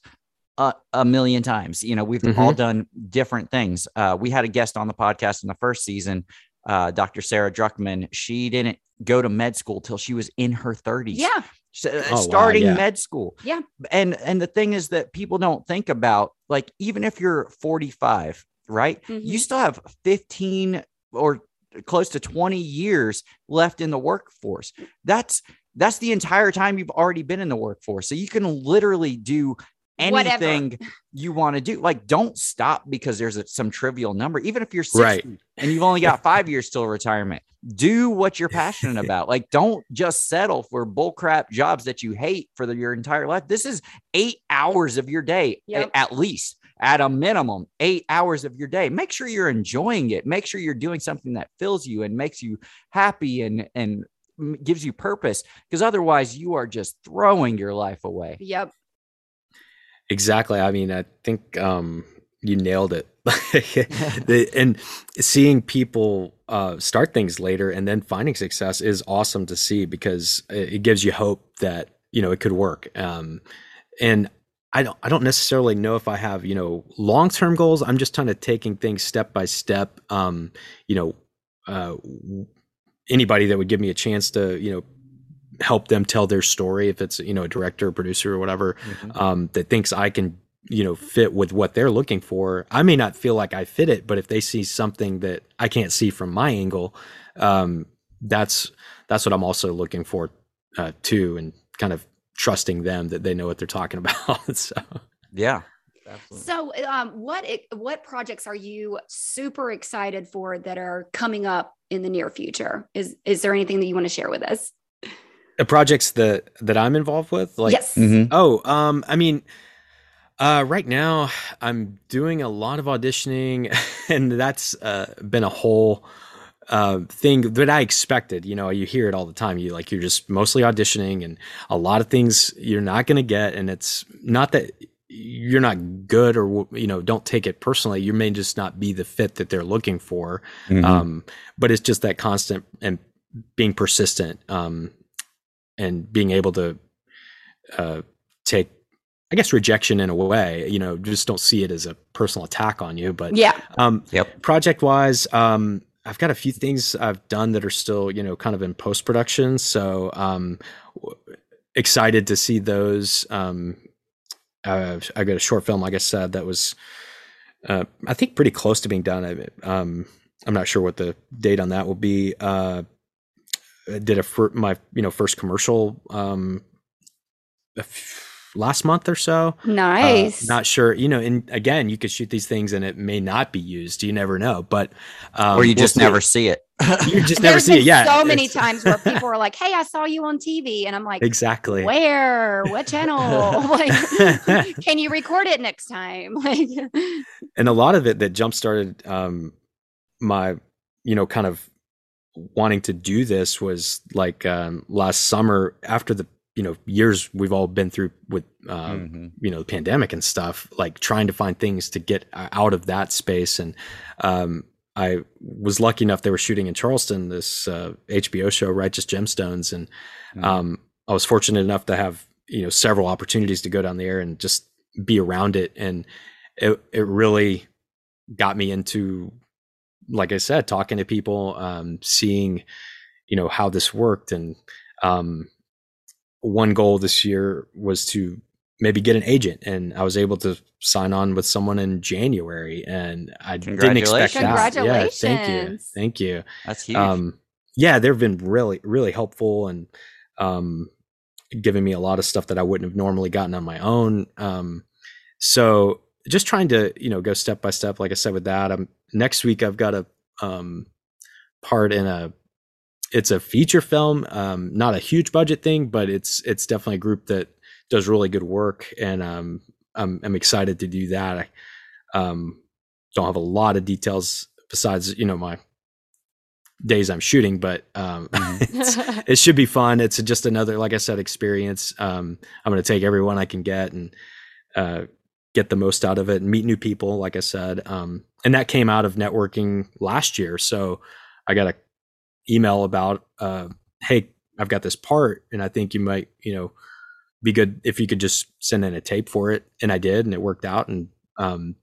a, a million times. You know, we've mm-hmm. all done different things. Uh, we had a guest on the podcast in the first season, uh, Dr. Sarah Druckman. She didn't go to med school till she was in her 30s. Yeah. Uh, oh, starting wow, yeah. med school. Yeah. And and the thing is that people don't think about like even if you're 45, right? Mm-hmm. You still have 15 or close to 20 years left in the workforce. That's that's the entire time you've already been in the workforce. So you can literally do anything Whatever. you want to do. Like, don't stop because there's a, some trivial number. Even if you're 60 right. and you've only got five years till retirement, do what you're passionate about. Like, don't just settle for bullcrap jobs that you hate for the, your entire life. This is eight hours of your day yep. at least. At a minimum, eight hours of your day. Make sure you're enjoying it. Make sure you're doing something that fills you and makes you happy and and gives you purpose. Because otherwise, you are just throwing your life away. Yep. Exactly. I mean, I think um, you nailed it. and seeing people uh, start things later and then finding success is awesome to see because it gives you hope that you know it could work. Um, and I don't I don't necessarily know if I have you know long term goals. I'm just kind of taking things step by step. Um, you know, uh, anybody that would give me a chance to you know help them tell their story if it's you know a director or producer or whatever mm-hmm. um, that thinks i can you know fit with what they're looking for i may not feel like i fit it but if they see something that i can't see from my angle um, that's that's what i'm also looking for uh, too and kind of trusting them that they know what they're talking about so yeah Absolutely. So, um, what what projects are you super excited for that are coming up in the near future? Is is there anything that you want to share with us? The projects that that I'm involved with, like yes. Mm-hmm. Oh, um, I mean, uh, right now I'm doing a lot of auditioning, and that's uh, been a whole uh, thing that I expected. You know, you hear it all the time. You like you're just mostly auditioning, and a lot of things you're not going to get, and it's not that you're not good or you know don't take it personally you may just not be the fit that they're looking for mm-hmm. um, but it's just that constant and being persistent um, and being able to uh, take I guess rejection in a way, you know, just don't see it as a personal attack on you. But Yeah. um, Yep. project wise, um, I've got a few things I've done that are still, you know, kind of in post production. So um, w- excited to see those. Um, uh, I got a short film, like I said, that was, uh, I think, pretty close to being done. I, um, I'm not sure what the date on that will be. Uh, I did a fir- my you know first commercial um, a f- last month or so. Uh, Nice. not sure, you know. And again, you could shoot these things and it may not be used. You never know, but um, or you we'll just see. never see it. you just never see it. Yeah, so many it's- times where people are like, "Hey, I saw you on TV," and I'm like, exactly. "Where? What channel? like, can you record it next time?" Like, and a lot of it that jump started um my you know kind of wanting to do this was like um last summer after the you know years we've all been through with um Mhm. you know the pandemic and stuff like trying to find things to get uh, out of that space and um I was lucky enough they were shooting in Charleston this uh, HBO show Righteous Gemstones and Mhm. um I was fortunate enough to have you know several opportunities to go down there and just be around it and it it really got me into like I said talking to people um seeing you know how this worked and um one goal this year was to maybe get an agent and I was able to sign on with someone in January and I didn't expect that. Yeah, thank you. Thank you. That's huge. Um, yeah, they've been really, really helpful and um, giving me a lot of stuff that I wouldn't have normally gotten on my own. Um, so just trying to, you know, go step by step. Like I said, with that, I'm next week. I've got a um, part in a. It's a feature film, um, not a huge budget thing, but it's it's definitely a group that does really good work, and um, I'm I'm excited to do that. I um, don't have a lot of details besides you know my days I'm shooting, but um, it's, it should be fun. It's just another, like I said, experience. Um, I'm going to take everyone I can get and uh, get the most out of it and meet new people, like I said. Um, and that came out of networking last year. So I got an email about, uh, hey, I've got this part, and I think you might, you know, be good if you could just send in a tape for it. And I did, and it worked out. And um,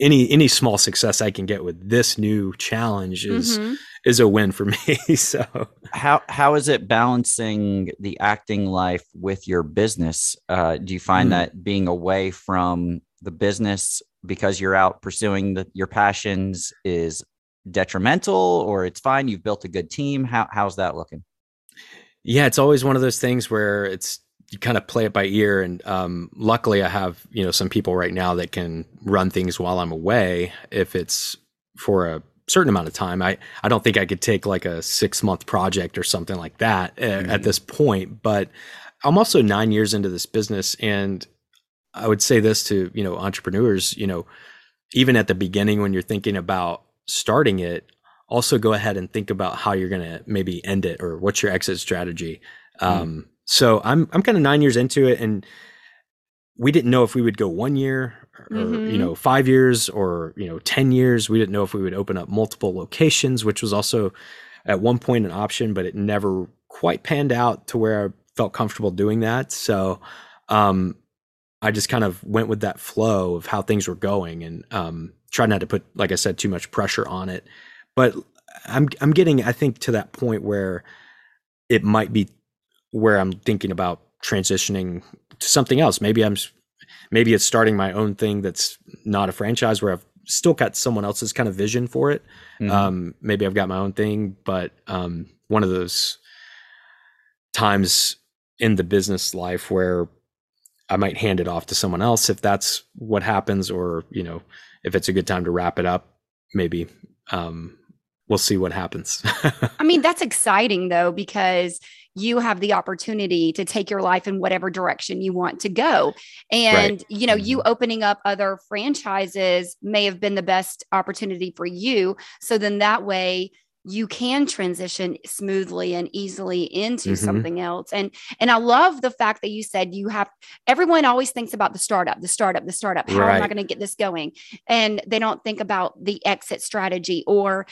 any any small success I can get with this new challenge is Mhm. is a win for me. so how how is it balancing the acting life with your business? Uh, do you find Hmm. that being away from the business because you're out pursuing the, your passions is detrimental, or it's fine? You've built a good team. How how's that looking? yeah, it's always one of those things where it's you kind of play it by ear. And um, luckily, I have you know some people right now that can run things while I'm away. If it's for a certain amount of time, I I don't think I could take like a six month project or something like that uh, at this point. But I'm also nine years into this business, and I would say this to you know entrepreneurs, you know, even at the beginning when you're thinking about starting it, also go ahead and think about how you're going to maybe end it or what's your exit strategy. Um, so I'm I'm kind of nine years into it, and we didn't know if we would go one year or Mhm. you know five years or you know ten years. We didn't know if we would open up multiple locations, which was also at one point an option, but it never quite panned out to where I felt comfortable doing that. So um, I just kind of went with that flow of how things were going and um, tried not to put, like I said, too much pressure on it. But I'm I'm getting, I think, to that point where it might be where I'm thinking about transitioning to something else. Maybe I'm, maybe it's starting my own thing that's not a franchise where I've still got someone else's kind of vision for it. Mhm. Um, maybe I've got my own thing, but um, one of those times in the business life where I might hand it off to someone else if that's what happens, or you know, if it's a good time to wrap it up, maybe um, we'll see what happens. I mean, that's exciting though, because you have the opportunity to take your life in whatever direction you want to go. And, you know, you opening up other franchises may have been the best opportunity for you. So then that way, you can transition smoothly and easily into Mhm. something else. And and i love the fact that you said you have everyone always thinks about the startup the startup the startup. How am i going to get this going? And they don't think about the exit strategy or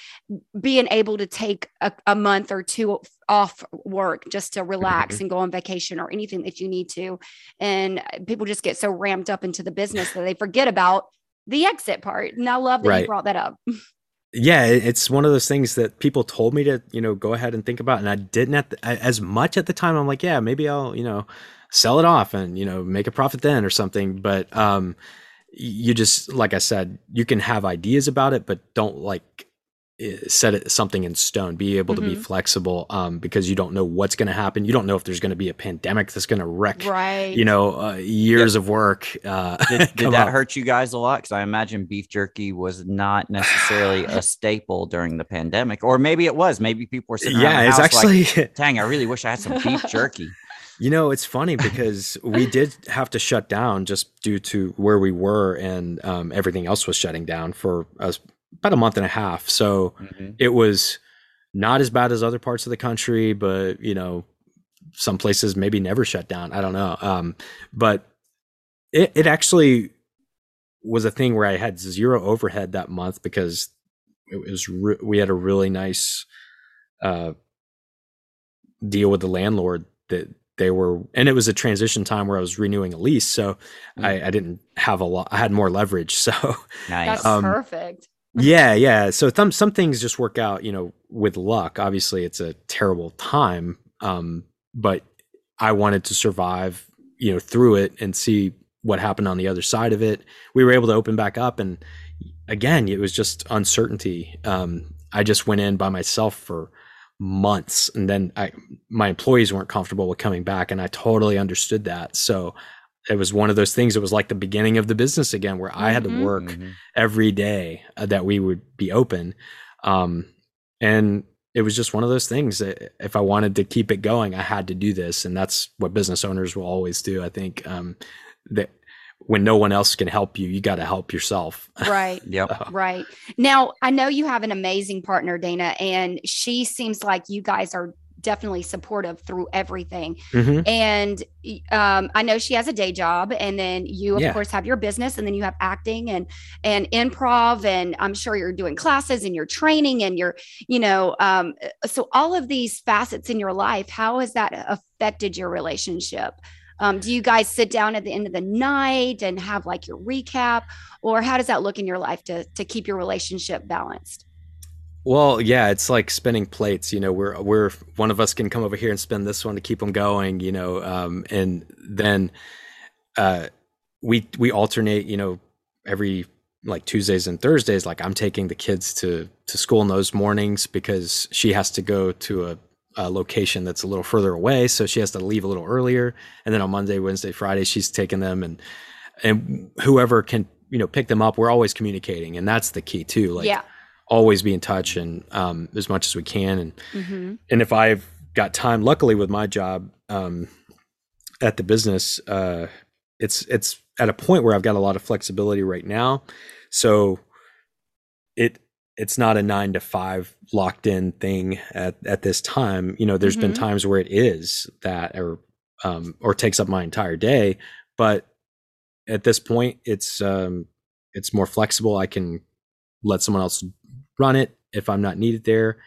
being able to take a, a month or two off work just to relax Mhm. and go on vacation or anything that you need to. And people just get so ramped up into the business that they forget about the exit part. And i love that you brought that up yeah it's one of those things that people told me to you know go ahead and think about and i didn't at the, as much at the time. I'm like yeah maybe i'll you know sell it off and you know make a profit then or something. But um you just like i said you can have ideas about it but don't like set it something in stone be able to be Mhm. flexible um because you don't know what's going to happen you don't know if there's going to be a pandemic that's going to wreck right you know uh, years of work uh Did, did that up. hurt you guys a lot? Because I imagine beef jerky was not necessarily a staple during the pandemic, or maybe it was. Maybe people were sitting yeah the it's house like, actually "Dang, I really wish I had some beef jerky." You know, it's funny because we did have to shut down just due to where we were and um, everything else was shutting down for us about a month and a half. So it was not as bad as other parts of the country, but you know, some places maybe never shut down. I don't know. Um, but it, it actually was a thing where I had zero overhead that month because it was re- we had a really nice uh, deal with the landlord that they were and it was a transition time where I was renewing a lease so I, I didn't have a lot I had more leverage so Nice. that's Um, perfect yeah yeah. So some some things just work out you know with luck. Obviously it's a terrible time um but I wanted to survive you know through it and see what happened on the other side of it. We were able to open back up and again it was just uncertainty. Um I just went in by myself for months and then I my employees weren't comfortable with coming back and I totally understood that. So it was one of those things it was like the beginning of the business again where I had to work Mhm. every day uh, that we would be open um and it was just one of those things that if I wanted to keep it going I had to do this and that's what business owners will always do I think um that when no one else can help you you got to help yourself right Yep. Right. Now, I know you have an amazing partner, Dana, and she seems like you guys are definitely supportive through everything. Mhm. And um, I know she has a day job, and then you, of Yeah. course, have your business, and then you have acting and and improv, and I'm sure you're doing classes and you're training, and you're, you know, um, so all of these facets in your life. How has that affected your relationship? Um, do you guys sit down at the end of the night and have like your recap, or how does that look in your life to to keep your relationship balanced? Well, yeah, it's like spinning plates. You know, we're we're one of us can come over here and spin this one to keep them going. You know, um, and then uh, we we alternate. You know, every like Tuesdays and Thursdays. Like I'm taking the kids to to school in those mornings because she has to go to a, a location that's a little further away, so she has to leave a little earlier. And then on Monday, Wednesday, Friday, she's taking them, and and whoever can you know pick them up, we're always communicating, and that's the key too. Like yeah. Always be in touch and um, as much as we can. And hmm and if i've got time luckily with my job um, at the business uh, it's it's at a point where i've got a lot of flexibility right now. So it it's not a nine to five locked in thing at, at this time. You know there's been Mhm. times where it is that or um, or takes up my entire day but at this point it's um, it's more flexible. I can let someone else run it if i'm not needed there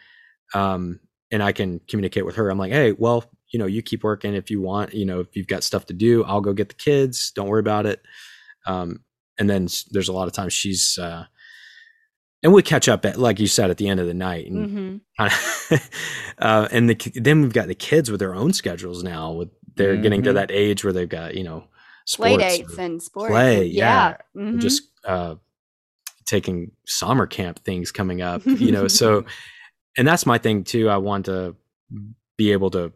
um, and I can communicate with her. I'm like, hey, well, you know, you keep working if you want. You know, if you've got stuff to do, I'll go get the kids. Don't worry about it. Um, and then there's a lot of times she's, uh, and we catch up at, like you said, at the end of the night, and hmm uh, and the, then we've got the kids with their own schedules now. With they're getting to Mhm. that age where they've got you know Play dates and sports. play, and- yeah, Mhm. just uh, taking summer camp things coming up. You know, so and that's my thing too. I want to be able to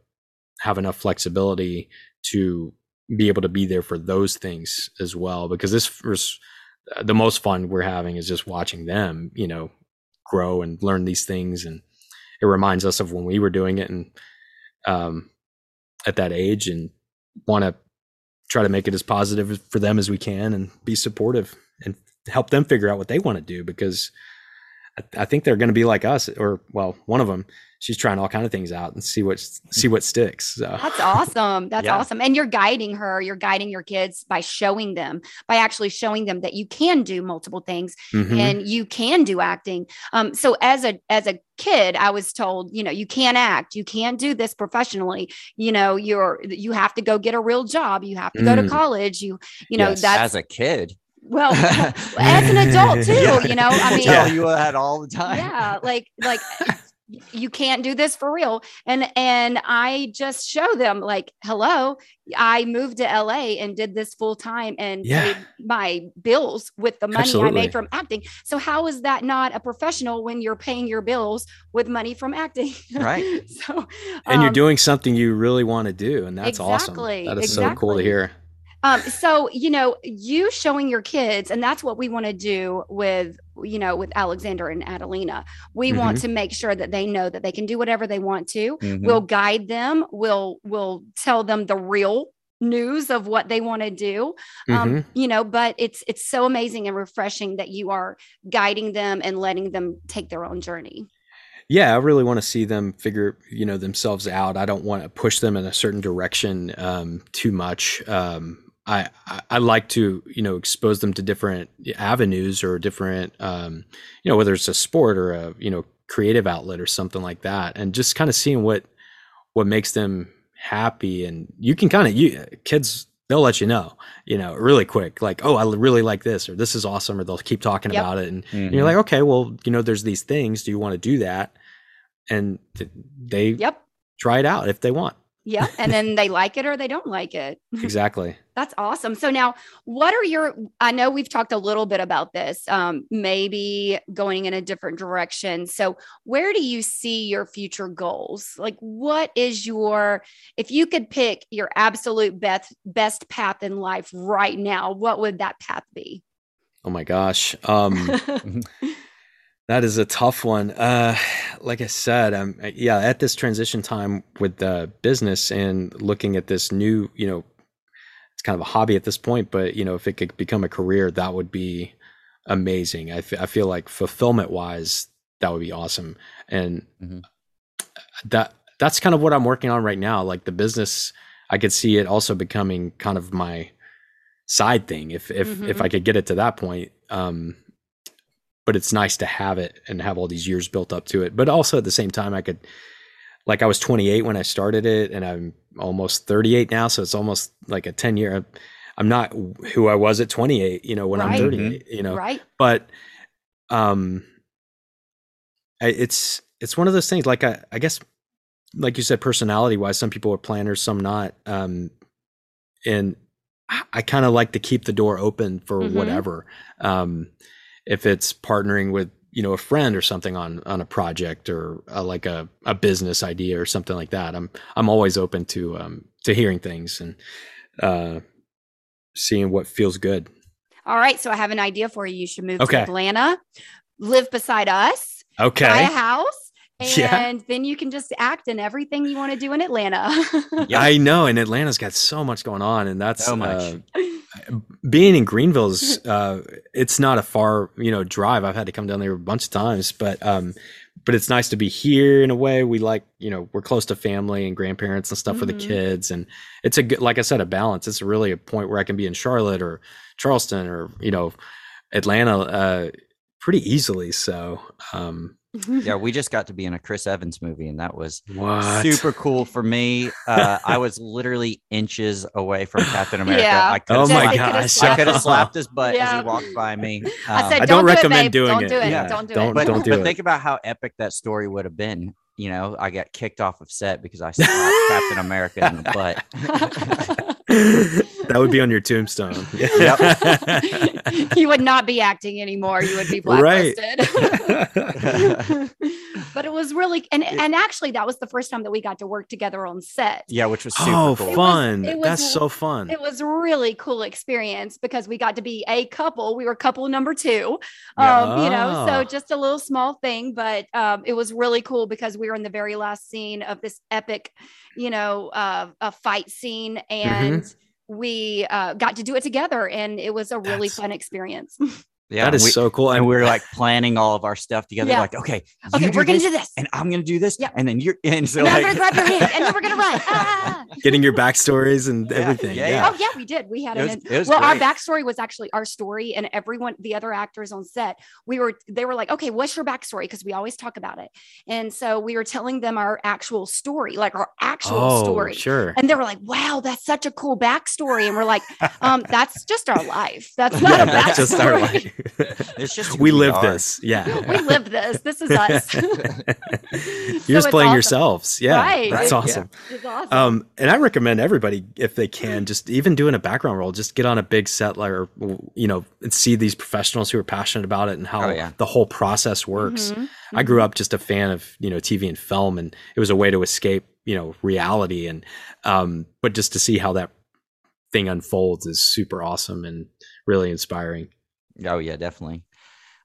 have enough flexibility to be able to be there for those things as well because this was the most fun we're having is just watching them you know grow and learn these things and it reminds us of when we were doing it and um at that age and want to try to make it as positive for them as we can and be supportive help them figure out what they want to do because I, I think they're going to be like us, or well, one of them. She's trying all kind of things out and see what see what sticks. So. That's awesome. That's Yeah. awesome. And you're guiding her, you're guiding your kids by showing them, by actually showing them that you can do multiple things Mhm. and you can do acting. Um, so as a as a kid, I was told, you know, you can't act, you can't do this professionally. You know, you're you have to go get a real job, you have to go to Mm. college. You, you know, Yes. that's As a kid. well as an adult too. Yeah. You know, I mean, tell you that all the time. yeah like like you can't do this for real and and i just show them like hello i moved to la and did this full time and Yeah. paid my bills with the money i made from acting so how is that not a professional when you're paying your bills with money from acting Right. so and you're um, doing something you really want to do, and that's Exactly, awesome. That is so cool to hear. Um, so you know you showing your kids and that's what we want to do with you know with alexander and adelina. We want Mm-hmm. to make sure that they know that they can do whatever they want to. Mhm. we'll guide them. We'll we'll tell them the real news of what they want to do. Um, Mhm. you know but it's it's so amazing and refreshing that you are guiding them and letting them take their own journey. Yeah i really want to see them figure you know themselves out. I don't want to push them in a certain direction um, too much. Um, I, I I like to you know expose them to different avenues or different um, you know whether it's a sport or a you know creative outlet or something like that and just kind of seeing what what makes them happy and you can kind of you kids they'll let you know you know really quick like oh i really like this or this is awesome or they'll keep talking Yep. about it and Mhm. and you're like, okay, well, you know, there's these things. Do you want to do that? And th- they yep try it out if they want. Yep and then they like it or they don't like it Exactly. That's awesome. So now, what are your? I know we've talked a little bit about this, um, maybe going in a different direction. So, where do you see your future goals? Like, what is your? If you could pick your absolute best best path in life right now, what would that path be? Oh my gosh. Um, that is a tough one. Uh, like I said, um, yeah, at this transition time with the business and looking at this new, you know, it's kind of a hobby at this point, but you know, if it could become a career, that would be amazing. I feel like fulfillment wise, that would be awesome. And Mhm. that that's kind of what I'm working on right now. Like the business, I could see it also becoming kind of my side thing if if if Mhm. I could get it to that point. Um, but it's nice to have it and have all these years built up to it. But also at the same time, I could, like, I was 28 when I started it, and I'm almost 38 now, so it's almost like a 10 year. I'm not who I was at 28, you know, when Right. I'm 38, you know. right? But, um, I, it's it's one of those things. Like I, I guess, like you said, personality wise, some people are planners, some not. Um, and I, I kind of like to keep the door open for Mhm. whatever. Um, if it's partnering with you know a friend or something on on a project or uh like a, a business idea or something like that i'm i'm always open to um to hearing things and uh seeing what feels good All right. So I have an idea for you. You should move Okay. to Atlanta, live beside us, okay buy a okay house, Yeah. and then you can just act in everything you want to do in Atlanta. yeah i know and atlanta's got so much going on and that's So much. uh, being in greenville is uh it's not a far you know drive i've had to come down there a bunch of times but um but it's nice to be here in a way we like you know we're close to family and grandparents and stuff for the kids and it's a good like i said a balance it's really a point where i can be in charlotte or charleston or you know atlanta uh pretty easily so um Yeah, we just got to be in a Chris Evans movie, and that was what super cool for me. Uh, I was literally inches away from Captain America. Yeah. I could oh my could've gosh slapped I could have slapped his butt as he walked by me. I Um, said, don't, don't do it, recommend babe. doing don't it. do it. Yeah. Don't do Don't- it. but, don't do but it. think about how epic that story would have been. You know, I got kicked off of set because I slapped Captain America in the butt. that would be on your tombstone you would not be acting anymore. You would be Right. blacklisted. but it was really and and actually that was the first time that we got to work together on set. yeah, which was super oh cool. fun it was- that's so fun It was really cool experience because we got to be a couple. We were couple number two. Yeah. Um, you know, so Oh. just a little small thing, but um, it was really cool because we were in the very last scene of this epic, you know, uh, a fight scene, and we uh, got to do it together, and it was a really That's- fun experience. Yeah, that is we, so cool. and we are like planning all of our stuff together. Yeah. Like, okay, Okay, do we're gonna do this. and I'm gonna do this, Yep. and then you're and so And then I'm gonna grab your hand, and then we're gonna run. Ah! getting your backstories and Yeah, everything. yeah, Yeah. yeah. Oh yeah, we did. We had It was- in- it was well, our backstory was actually our story, and everyone, the other actors on set, we were they were like, okay, what's your backstory? Because we always talk about it, and so we were telling them our actual story, like our actual Oh, story. sure. And they were like, "Wow, that's such a cool backstory." And we're like, um, "That's just our life. That's not Yeah, a that's just our backstory. life. it's just who we live are. this. Yeah. we live this. This is us." You're it's just playing awesome. yourselves. Yeah. Right. That's Right, awesome. It's awesome. Um, and I recommend everybody, if they can, just even doing a background role, just get on a big set, like, or, you know, and see these professionals who are passionate about it and how Oh, yeah. the whole process works. Mhm. I grew up just a fan of, you know, TV and film, and it was a way to escape, you know, reality. And, um, but just to see how that thing unfolds is super awesome and really inspiring. Oh yeah, definitely.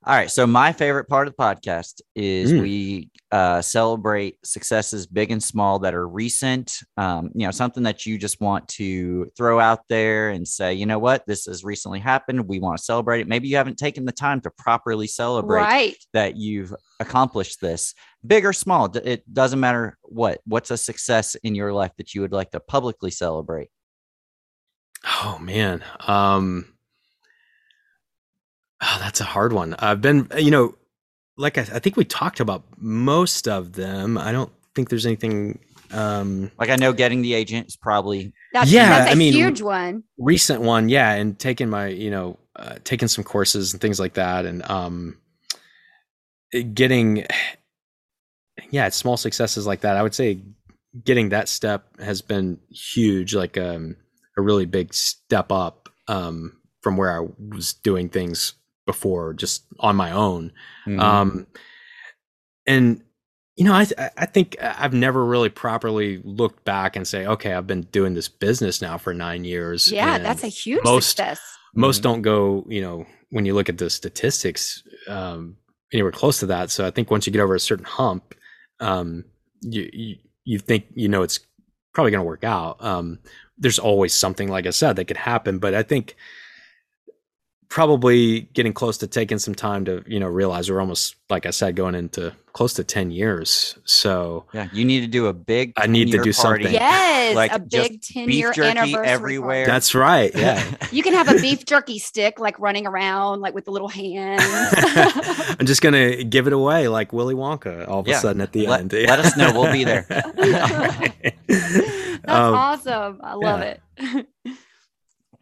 All right. So my favorite part of the podcast is Mm. we uh, celebrate successes, big and small, that are recent. Um, you know, something that you just want to throw out there and say, you know what, this has recently happened. We want to celebrate it. Maybe you haven't taken the time to properly celebrate Right. that you've accomplished this, big or small. It doesn't matter what. What's a success in your life that you would like to publicly celebrate? Oh man. Um oh, that's a hard one. I've been you know, like I, I think we talked about most of them. I don't think there's anything um Like I know getting the agent is probably That's, Yeah, that's a I mean, huge one. recent one, yeah, and taking my, you know, uh, taking some courses and things like that and um getting yeah, small successes like that. I would say getting that step has been huge like um a really big step up um from where I was doing things before just on my own. Mhm. Um, and you know, I I think I've never really properly looked back and say, okay, I've been doing this business now for nine years. Yeah, that's a huge most- success. most Mhm. don't go. You know, when you look at the statistics, um, anywhere close to that. So I think once you get over a certain hump, um, you you, you think you know it's probably going to work out. Um, there's always something, like I said, that could happen, but I think probably getting close to taking some time to you know realize we're almost like i said going into close to 10 years so Yeah, you need to do a big. I need to do party. something. Yes, Like, a big 10 beef year jerky anniversary. everywhere. party. that's right yeah You can have a beef jerky stick like running around like with the little hands. i'm just gonna give it away like willy wonka all of Yeah. a sudden at the Let- end let us know. We'll be there. That's Um, awesome. I love yeah. it.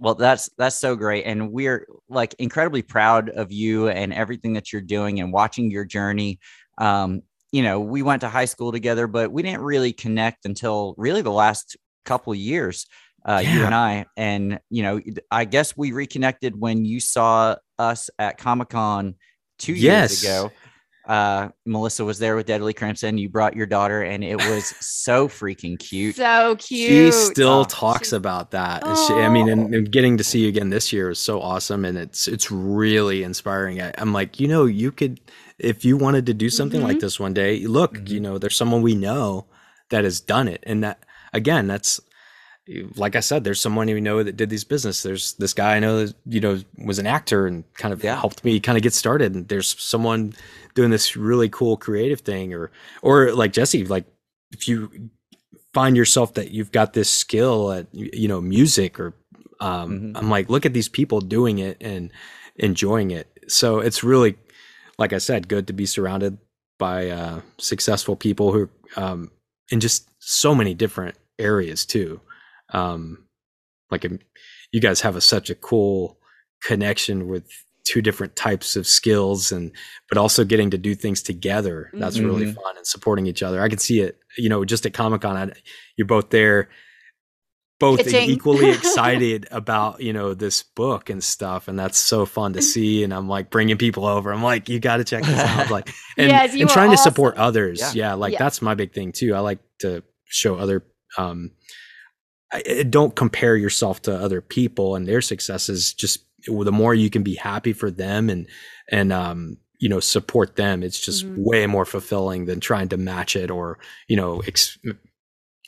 Well, that's that's so great, and we're like incredibly proud of you and everything that you're doing and watching your journey. Um, you know, we went to high school together, but we didn't really connect until really the last couple of years. Uh, You and I, and you know, I guess we reconnected when you saw us at Comic Con two Yes. years ago. Uh, Melissa was there with Deadly Crimson. You brought your daughter, and it was so freaking cute. So cute. She still Oh. talks about that. And she- I mean, and, Oh. and getting to see you again this year is so awesome, and it's it's really inspiring. I, I'm like, you know, you could if you wanted to do something like Mhm. this one day. Look, you know, there's someone we know that has done it, and that again, that's like I said, there's someone we know that did these business. There's this guy I know that you know was an actor and kind of Yeah. helped me kind of get started. And there's someone doing this really cool creative thing, or or like Jesse, like if you find yourself that you've got this skill at you know music or um Mhm. I'm like look at these people doing it and enjoying it. So it's really like I said good to be surrounded by uh successful people who um in just so many different areas too. Um like um, you guys have a, such a cool connection with two different types of skills and but also getting to do things together that's really Mhm. fun and supporting each other i can see it you know just at comic-con you're both there both Pitching. equally excited about you know this book and stuff and that's so fun to see and i'm like bringing people over i'm like you got to check this out like and, Yes, and are trying to support others Yeah. yeah, like Yeah. that's my big thing too i like to show other um I, I- don't compare yourself to other people and their successes just the more you can be happy for them and and um you know support them it's just Mhm. way more fulfilling than trying to match it or you know ex-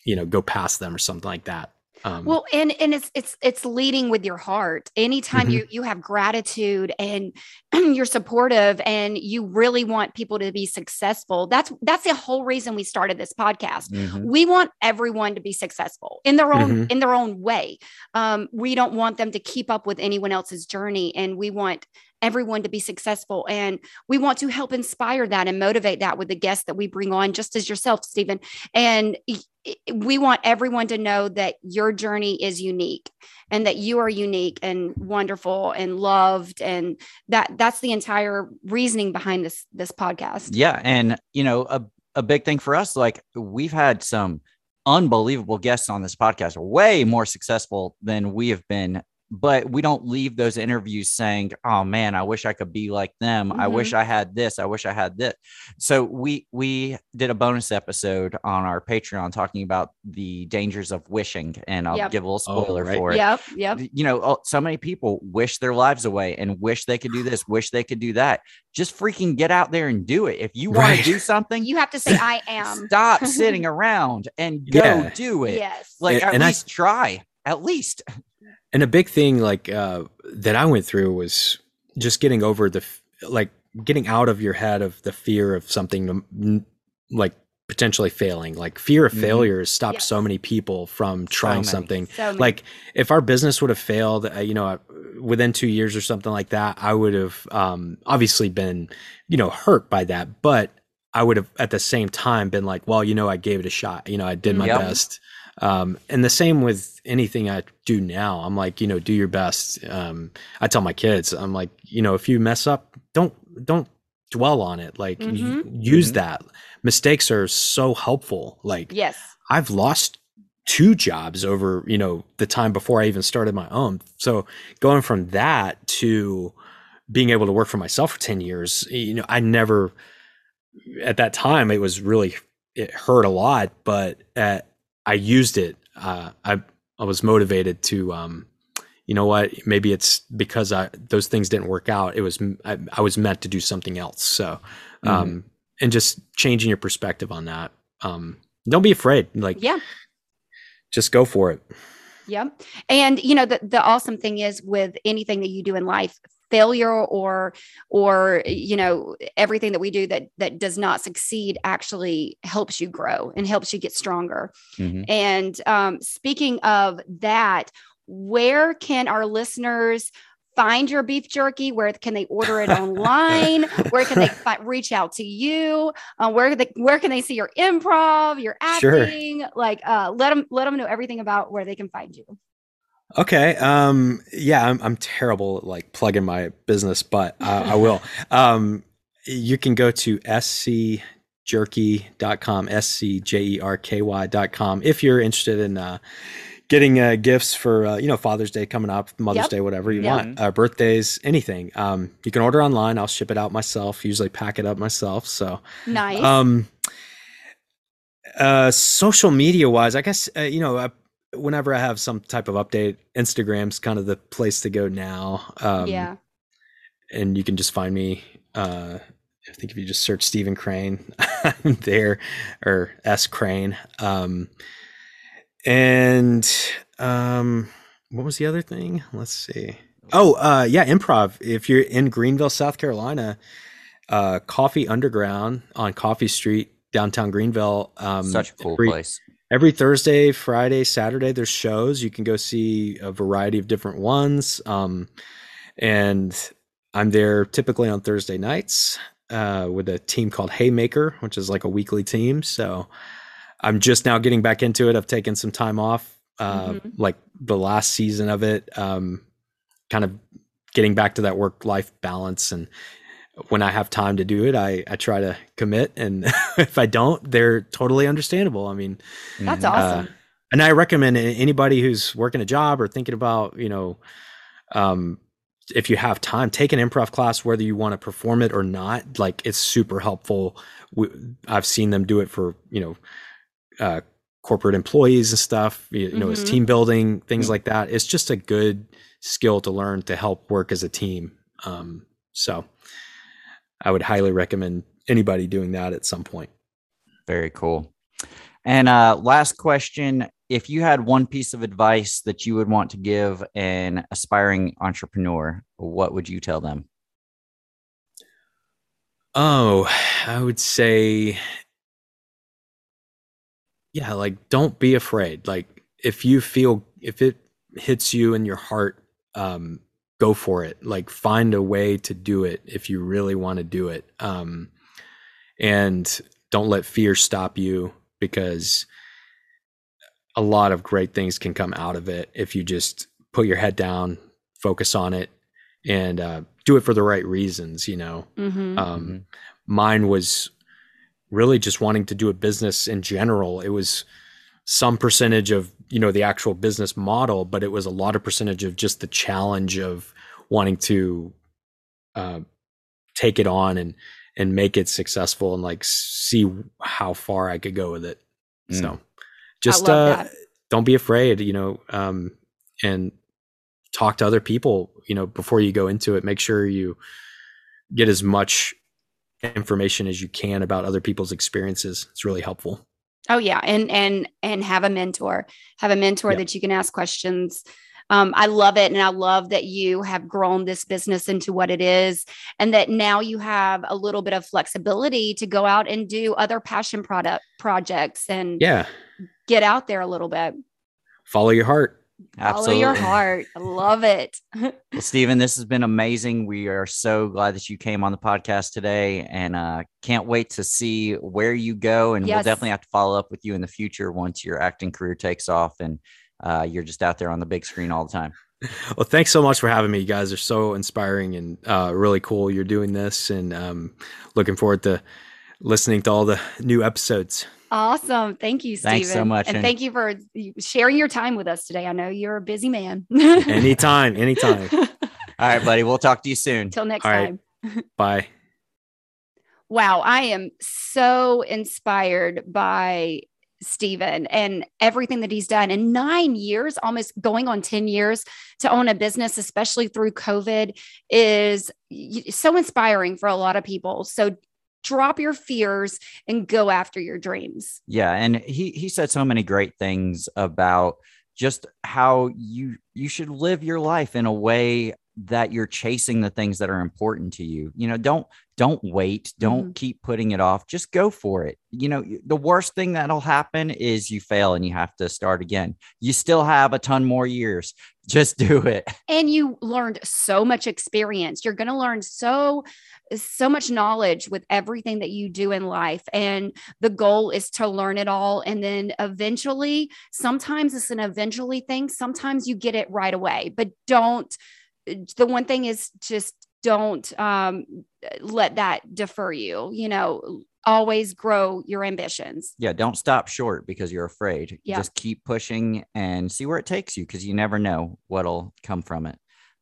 you know go past them or something like that Um, well and and it's it's it's leading with your heart anytime Mhm. you you have gratitude and you're supportive and you really want people to be successful that's that's the whole reason we started this podcast Mhm. we want everyone to be successful in their own Mhm. in their own way um, we don't want them to keep up with anyone else's journey and we want everyone to be successful and we want to help inspire that and motivate that with the guests that we bring on just as yourself steven and we want everyone to know that your journey is unique and that you are unique and wonderful and loved and that that's the entire reasoning behind this this podcast Yeah, and you know, a a big thing for us, like we've had some unbelievable guests on this podcast, way more successful than we have been. But we don't leave those interviews saying, "Oh man, I wish I could be like them. I wish mm-hmm. I had this. I wish I had this." So we we did a bonus episode on our Patreon talking about the dangers of wishing, and I'll Yep. give a little Oh, spoiler right. for it yep yep you know, oh, so many people wish their lives away and wish they could do this, wish they could do that. Just freaking get out there and do it. If you want Right. to do something, you have to say i am stop sitting around and go Yeah. do it. yes Like And- at and I- least try. At least. And a big thing like uh, that I went through was just getting over the like getting out of your head of the fear of something like potentially failing. Like fear of Mhm. failure has stopped Yes. so many people from trying many. something. so. Like if our business would have failed, uh, you know, uh, within two years or something like that, I would have um, obviously been, you know, hurt by that. But I would have at the same time been like, well, you know, I gave it a shot. You know, I did my Yep. best. Um, and the same with anything I do now. I'm like, you know, do your best. Um, I tell my kids, I'm like, you know, if you mess up, don't don't dwell on it. Like y- Mhm. use Mhm. that. Mistakes are so helpful. Like yes I've lost two jobs over, you know, the time before I even started my own. So going from that to being able to work for myself for 10 years, you know, I never at that time it was really it hurt a lot, but uh, I used it. Uh, I I was motivated to um you know what maybe it's because I those things didn't work out it was I, I was meant to do something else so um and just changing your perspective on that um don't be afraid like yeah just go for it Yep. And you know the the awesome thing is with anything that you do in life, failure or or you know everything that we do that that does not succeed actually helps you grow and helps you get stronger. Mhm. And um, speaking of that, where can our listeners find your beef jerky? Where can they order it online? where can they fi- reach out to you? Uh, where they, where can they see your improv, your Sure. acting? Like, uh, let them let them know everything about where they can find you. Okay. Um. Yeah, I'm I'm terrible at like plugging my business, but uh, I will. Um. You can go to scjerky.com, s c j e r k y.com if you're interested in uh, getting uh, gifts for uh, you know Father's Day coming up, Mother's Yep. Day, whatever you want, uh, birthdays, anything. Um. You can order online. I'll ship it out myself. Usually pack it up myself. So. Nice. Um, uh, social media wise, I guess uh, you know, I, whenever I have some type of update, Instagram's kind of the place to go now. Um, yeah. and you can just find me. Uh, I think if you just search Steven Crane, I'm there, or S Crane. Um, and um, what was the other thing? Let's see. Oh, uh, yeah, improv. If you're in Greenville, South Carolina, uh, Coffee Underground on Coffee Street, downtown Greenville. Um, Such a cool every- place. Every Thursday, Friday, Saturday, there's shows. You can go see a variety of different ones. Um, and I'm there typically on Thursday nights uh, with a team called Haymaker, which is like a weekly team. So I'm just now getting back into it. I've taken some time off, uh, Mhm. like the last season of it, um, kind of getting back to that work life balance. And when I have time to do it, I, I try to commit. And if I don't, they're totally understandable. I mean, That's Mhm. awesome. and I recommend anybody who's working a job or thinking about, you know, um, if you have time, take an improv class, whether you want to perform it or not. Like it's super helpful. We, I've seen them do it for, you know, uh, corporate employees and stuff, you, you know, as Mhm. team building, things like that. It's just a good skill to learn to help work as a team. Um, so I would highly recommend anybody doing that at some point. Very cool. And uh, last question if you had one piece of advice that you would want to give an aspiring entrepreneur, what would you tell them? Oh, I would say, yeah, like don't be afraid. Like if you feel, if it hits you in your heart, um, go for it. Like find a way to do it if you really want to do it. Um, and don't let fear stop you because a lot of great things can come out of it if you just put your head down, focus on it, and uh, do it for the right reasons. You know, Mhm. um, Mhm. mine was really just wanting to do a business in general. It was some percentage of you know the actual business model, but it was a lot of percentage of just the challenge of wanting to uh, take it on and and make it successful and like see how far I could go with it. Mm. So just uh, that. don't be afraid, you know, um, and talk to other people, you know, before you go into it. Make sure you get as much information as you can about other people's experiences. It's really helpful. Oh yeah, and and and have a mentor. Have a mentor Yeah. that you can ask questions. Um, I love it, and I love that you have grown this business into what it is, and that now you have a little bit of flexibility to go out and do other passion product projects and Yeah. get out there a little bit. Follow your heart. Follow your heart. I love it. Well, Steven, this has been amazing. We are so glad that you came on the podcast today and uh, can't wait to see where you go. And we'll definitely have to follow up with you in the future once your acting career takes off and uh, you're just out there on the big screen all the time. Well, thanks so much for having me. You guys are so inspiring and uh, really cool. You're doing this, and um, looking forward to listening to all the new episodes. Awesome. Thank you, Steven. Thanks so much, And thank you for sharing your time with us today. I know you're a busy man. Anytime, anytime. All right, buddy. We'll talk to you soon. Till next All right. time. Bye. Wow, I am so inspired by Steven and everything that he's done in nine years, almost going on 10 years to own a business, especially through COVID, is so inspiring for a lot of people. So drop your fears and go after your dreams. Yeah, and he he said so many great things about just how you you should live your life in a way that you're chasing the things that are important to you. You know, don't don't wait, don't mm-hmm. keep putting it off. Just go for it. You know, the worst thing that'll happen is you fail and you have to start again. You still have a ton more years. Just do it. and you learned so much experience you're going to learn so so much knowledge with everything that you do in life and the goal is to learn it all and then eventually sometimes it's an eventually thing sometimes you get it right away but don't the one thing is just don't um, let that defer you you know always grow your ambitions Yeah, don't stop short because you're afraid. Yeah. Just keep pushing and see where it takes you because you never know what'll come from it.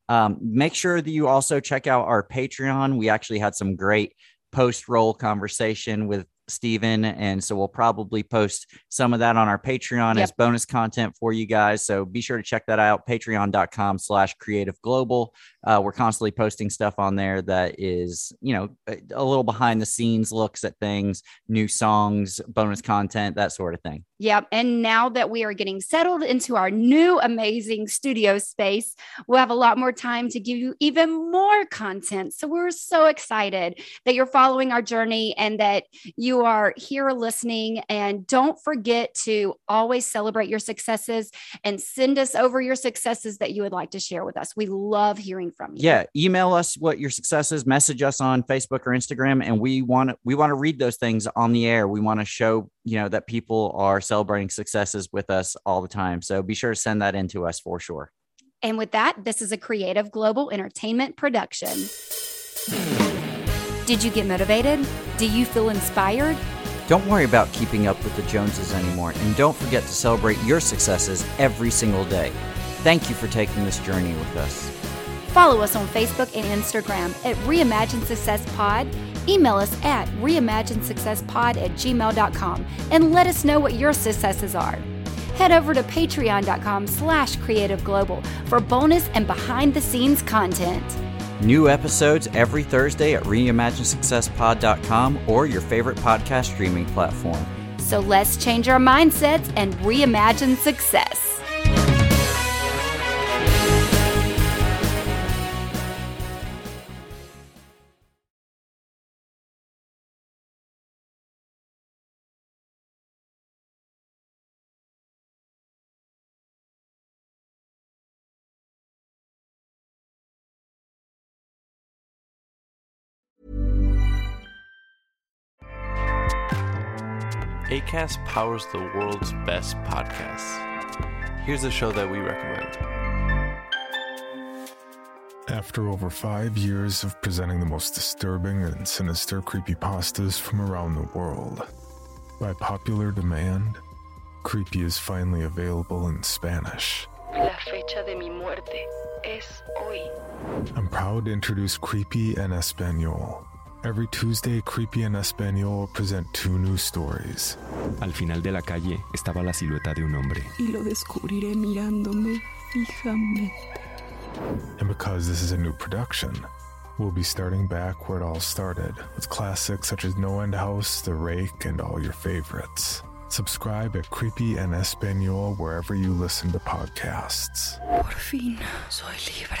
Um, make sure that you also check out our Patreon. We actually had some great post roll conversation with Steven. And so we'll probably post some of that on our Patreon Yep. as bonus content for you guys. So be sure to check that out. Patreon.com slash creative global. Uh, we're constantly posting stuff on there that is, you know, a, a little behind the scenes looks at things, new songs, bonus content, that sort of thing. Yep. And now that we are getting settled into our new amazing studio space, we'll have a lot more time to give you even more content. So we're so excited that you're following our journey and that you are here listening. And don't forget to always celebrate your successes and send us over your successes that you would like to share with us. We love hearing from you. Yeah, email us what your success is, message us on Facebook or Instagram, and we want to we want to read those things on the air. We want to show you know that people are celebrating successes with us all the time. So be sure to send that in to us for sure. And with that, this is a creative global entertainment production. Did you get motivated? Do you feel inspired? Don't worry about keeping up with the Joneses anymore, and don't forget to celebrate your successes every single day. Thank you for taking this journey with us. Follow us on Facebook and Instagram at Reimagine Success Pod. Email us at reimaginesuccesspod at gmail.com and let us know what your successes are. Head over to patreon.com slash creative global for bonus and behind the scenes content. New episodes every Thursday at reimaginesuccesspod.com or your favorite podcast streaming platform. So let's change our mindsets and reimagine success. ACAST powers the world's best podcasts. Here's a show that we recommend. After over five years of presenting the most disturbing and sinister creepypastas from around the world, by popular demand, Creepy is finally available in Spanish. La fecha de mi muerte es hoy. I'm proud to introduce Creepy en Espanol. Every Tuesday, Creepy en Espanol will present two new stories. Al final de la calle estaba la silueta de un hombre. Y lo descubriré mirándome fijamente. And because this is a new production, we'll be starting back where it all started, with classics such as No End House, The Rake, and all your favorites. Subscribe at Creepy en Espanol wherever you listen to podcasts. Por fin soy libre.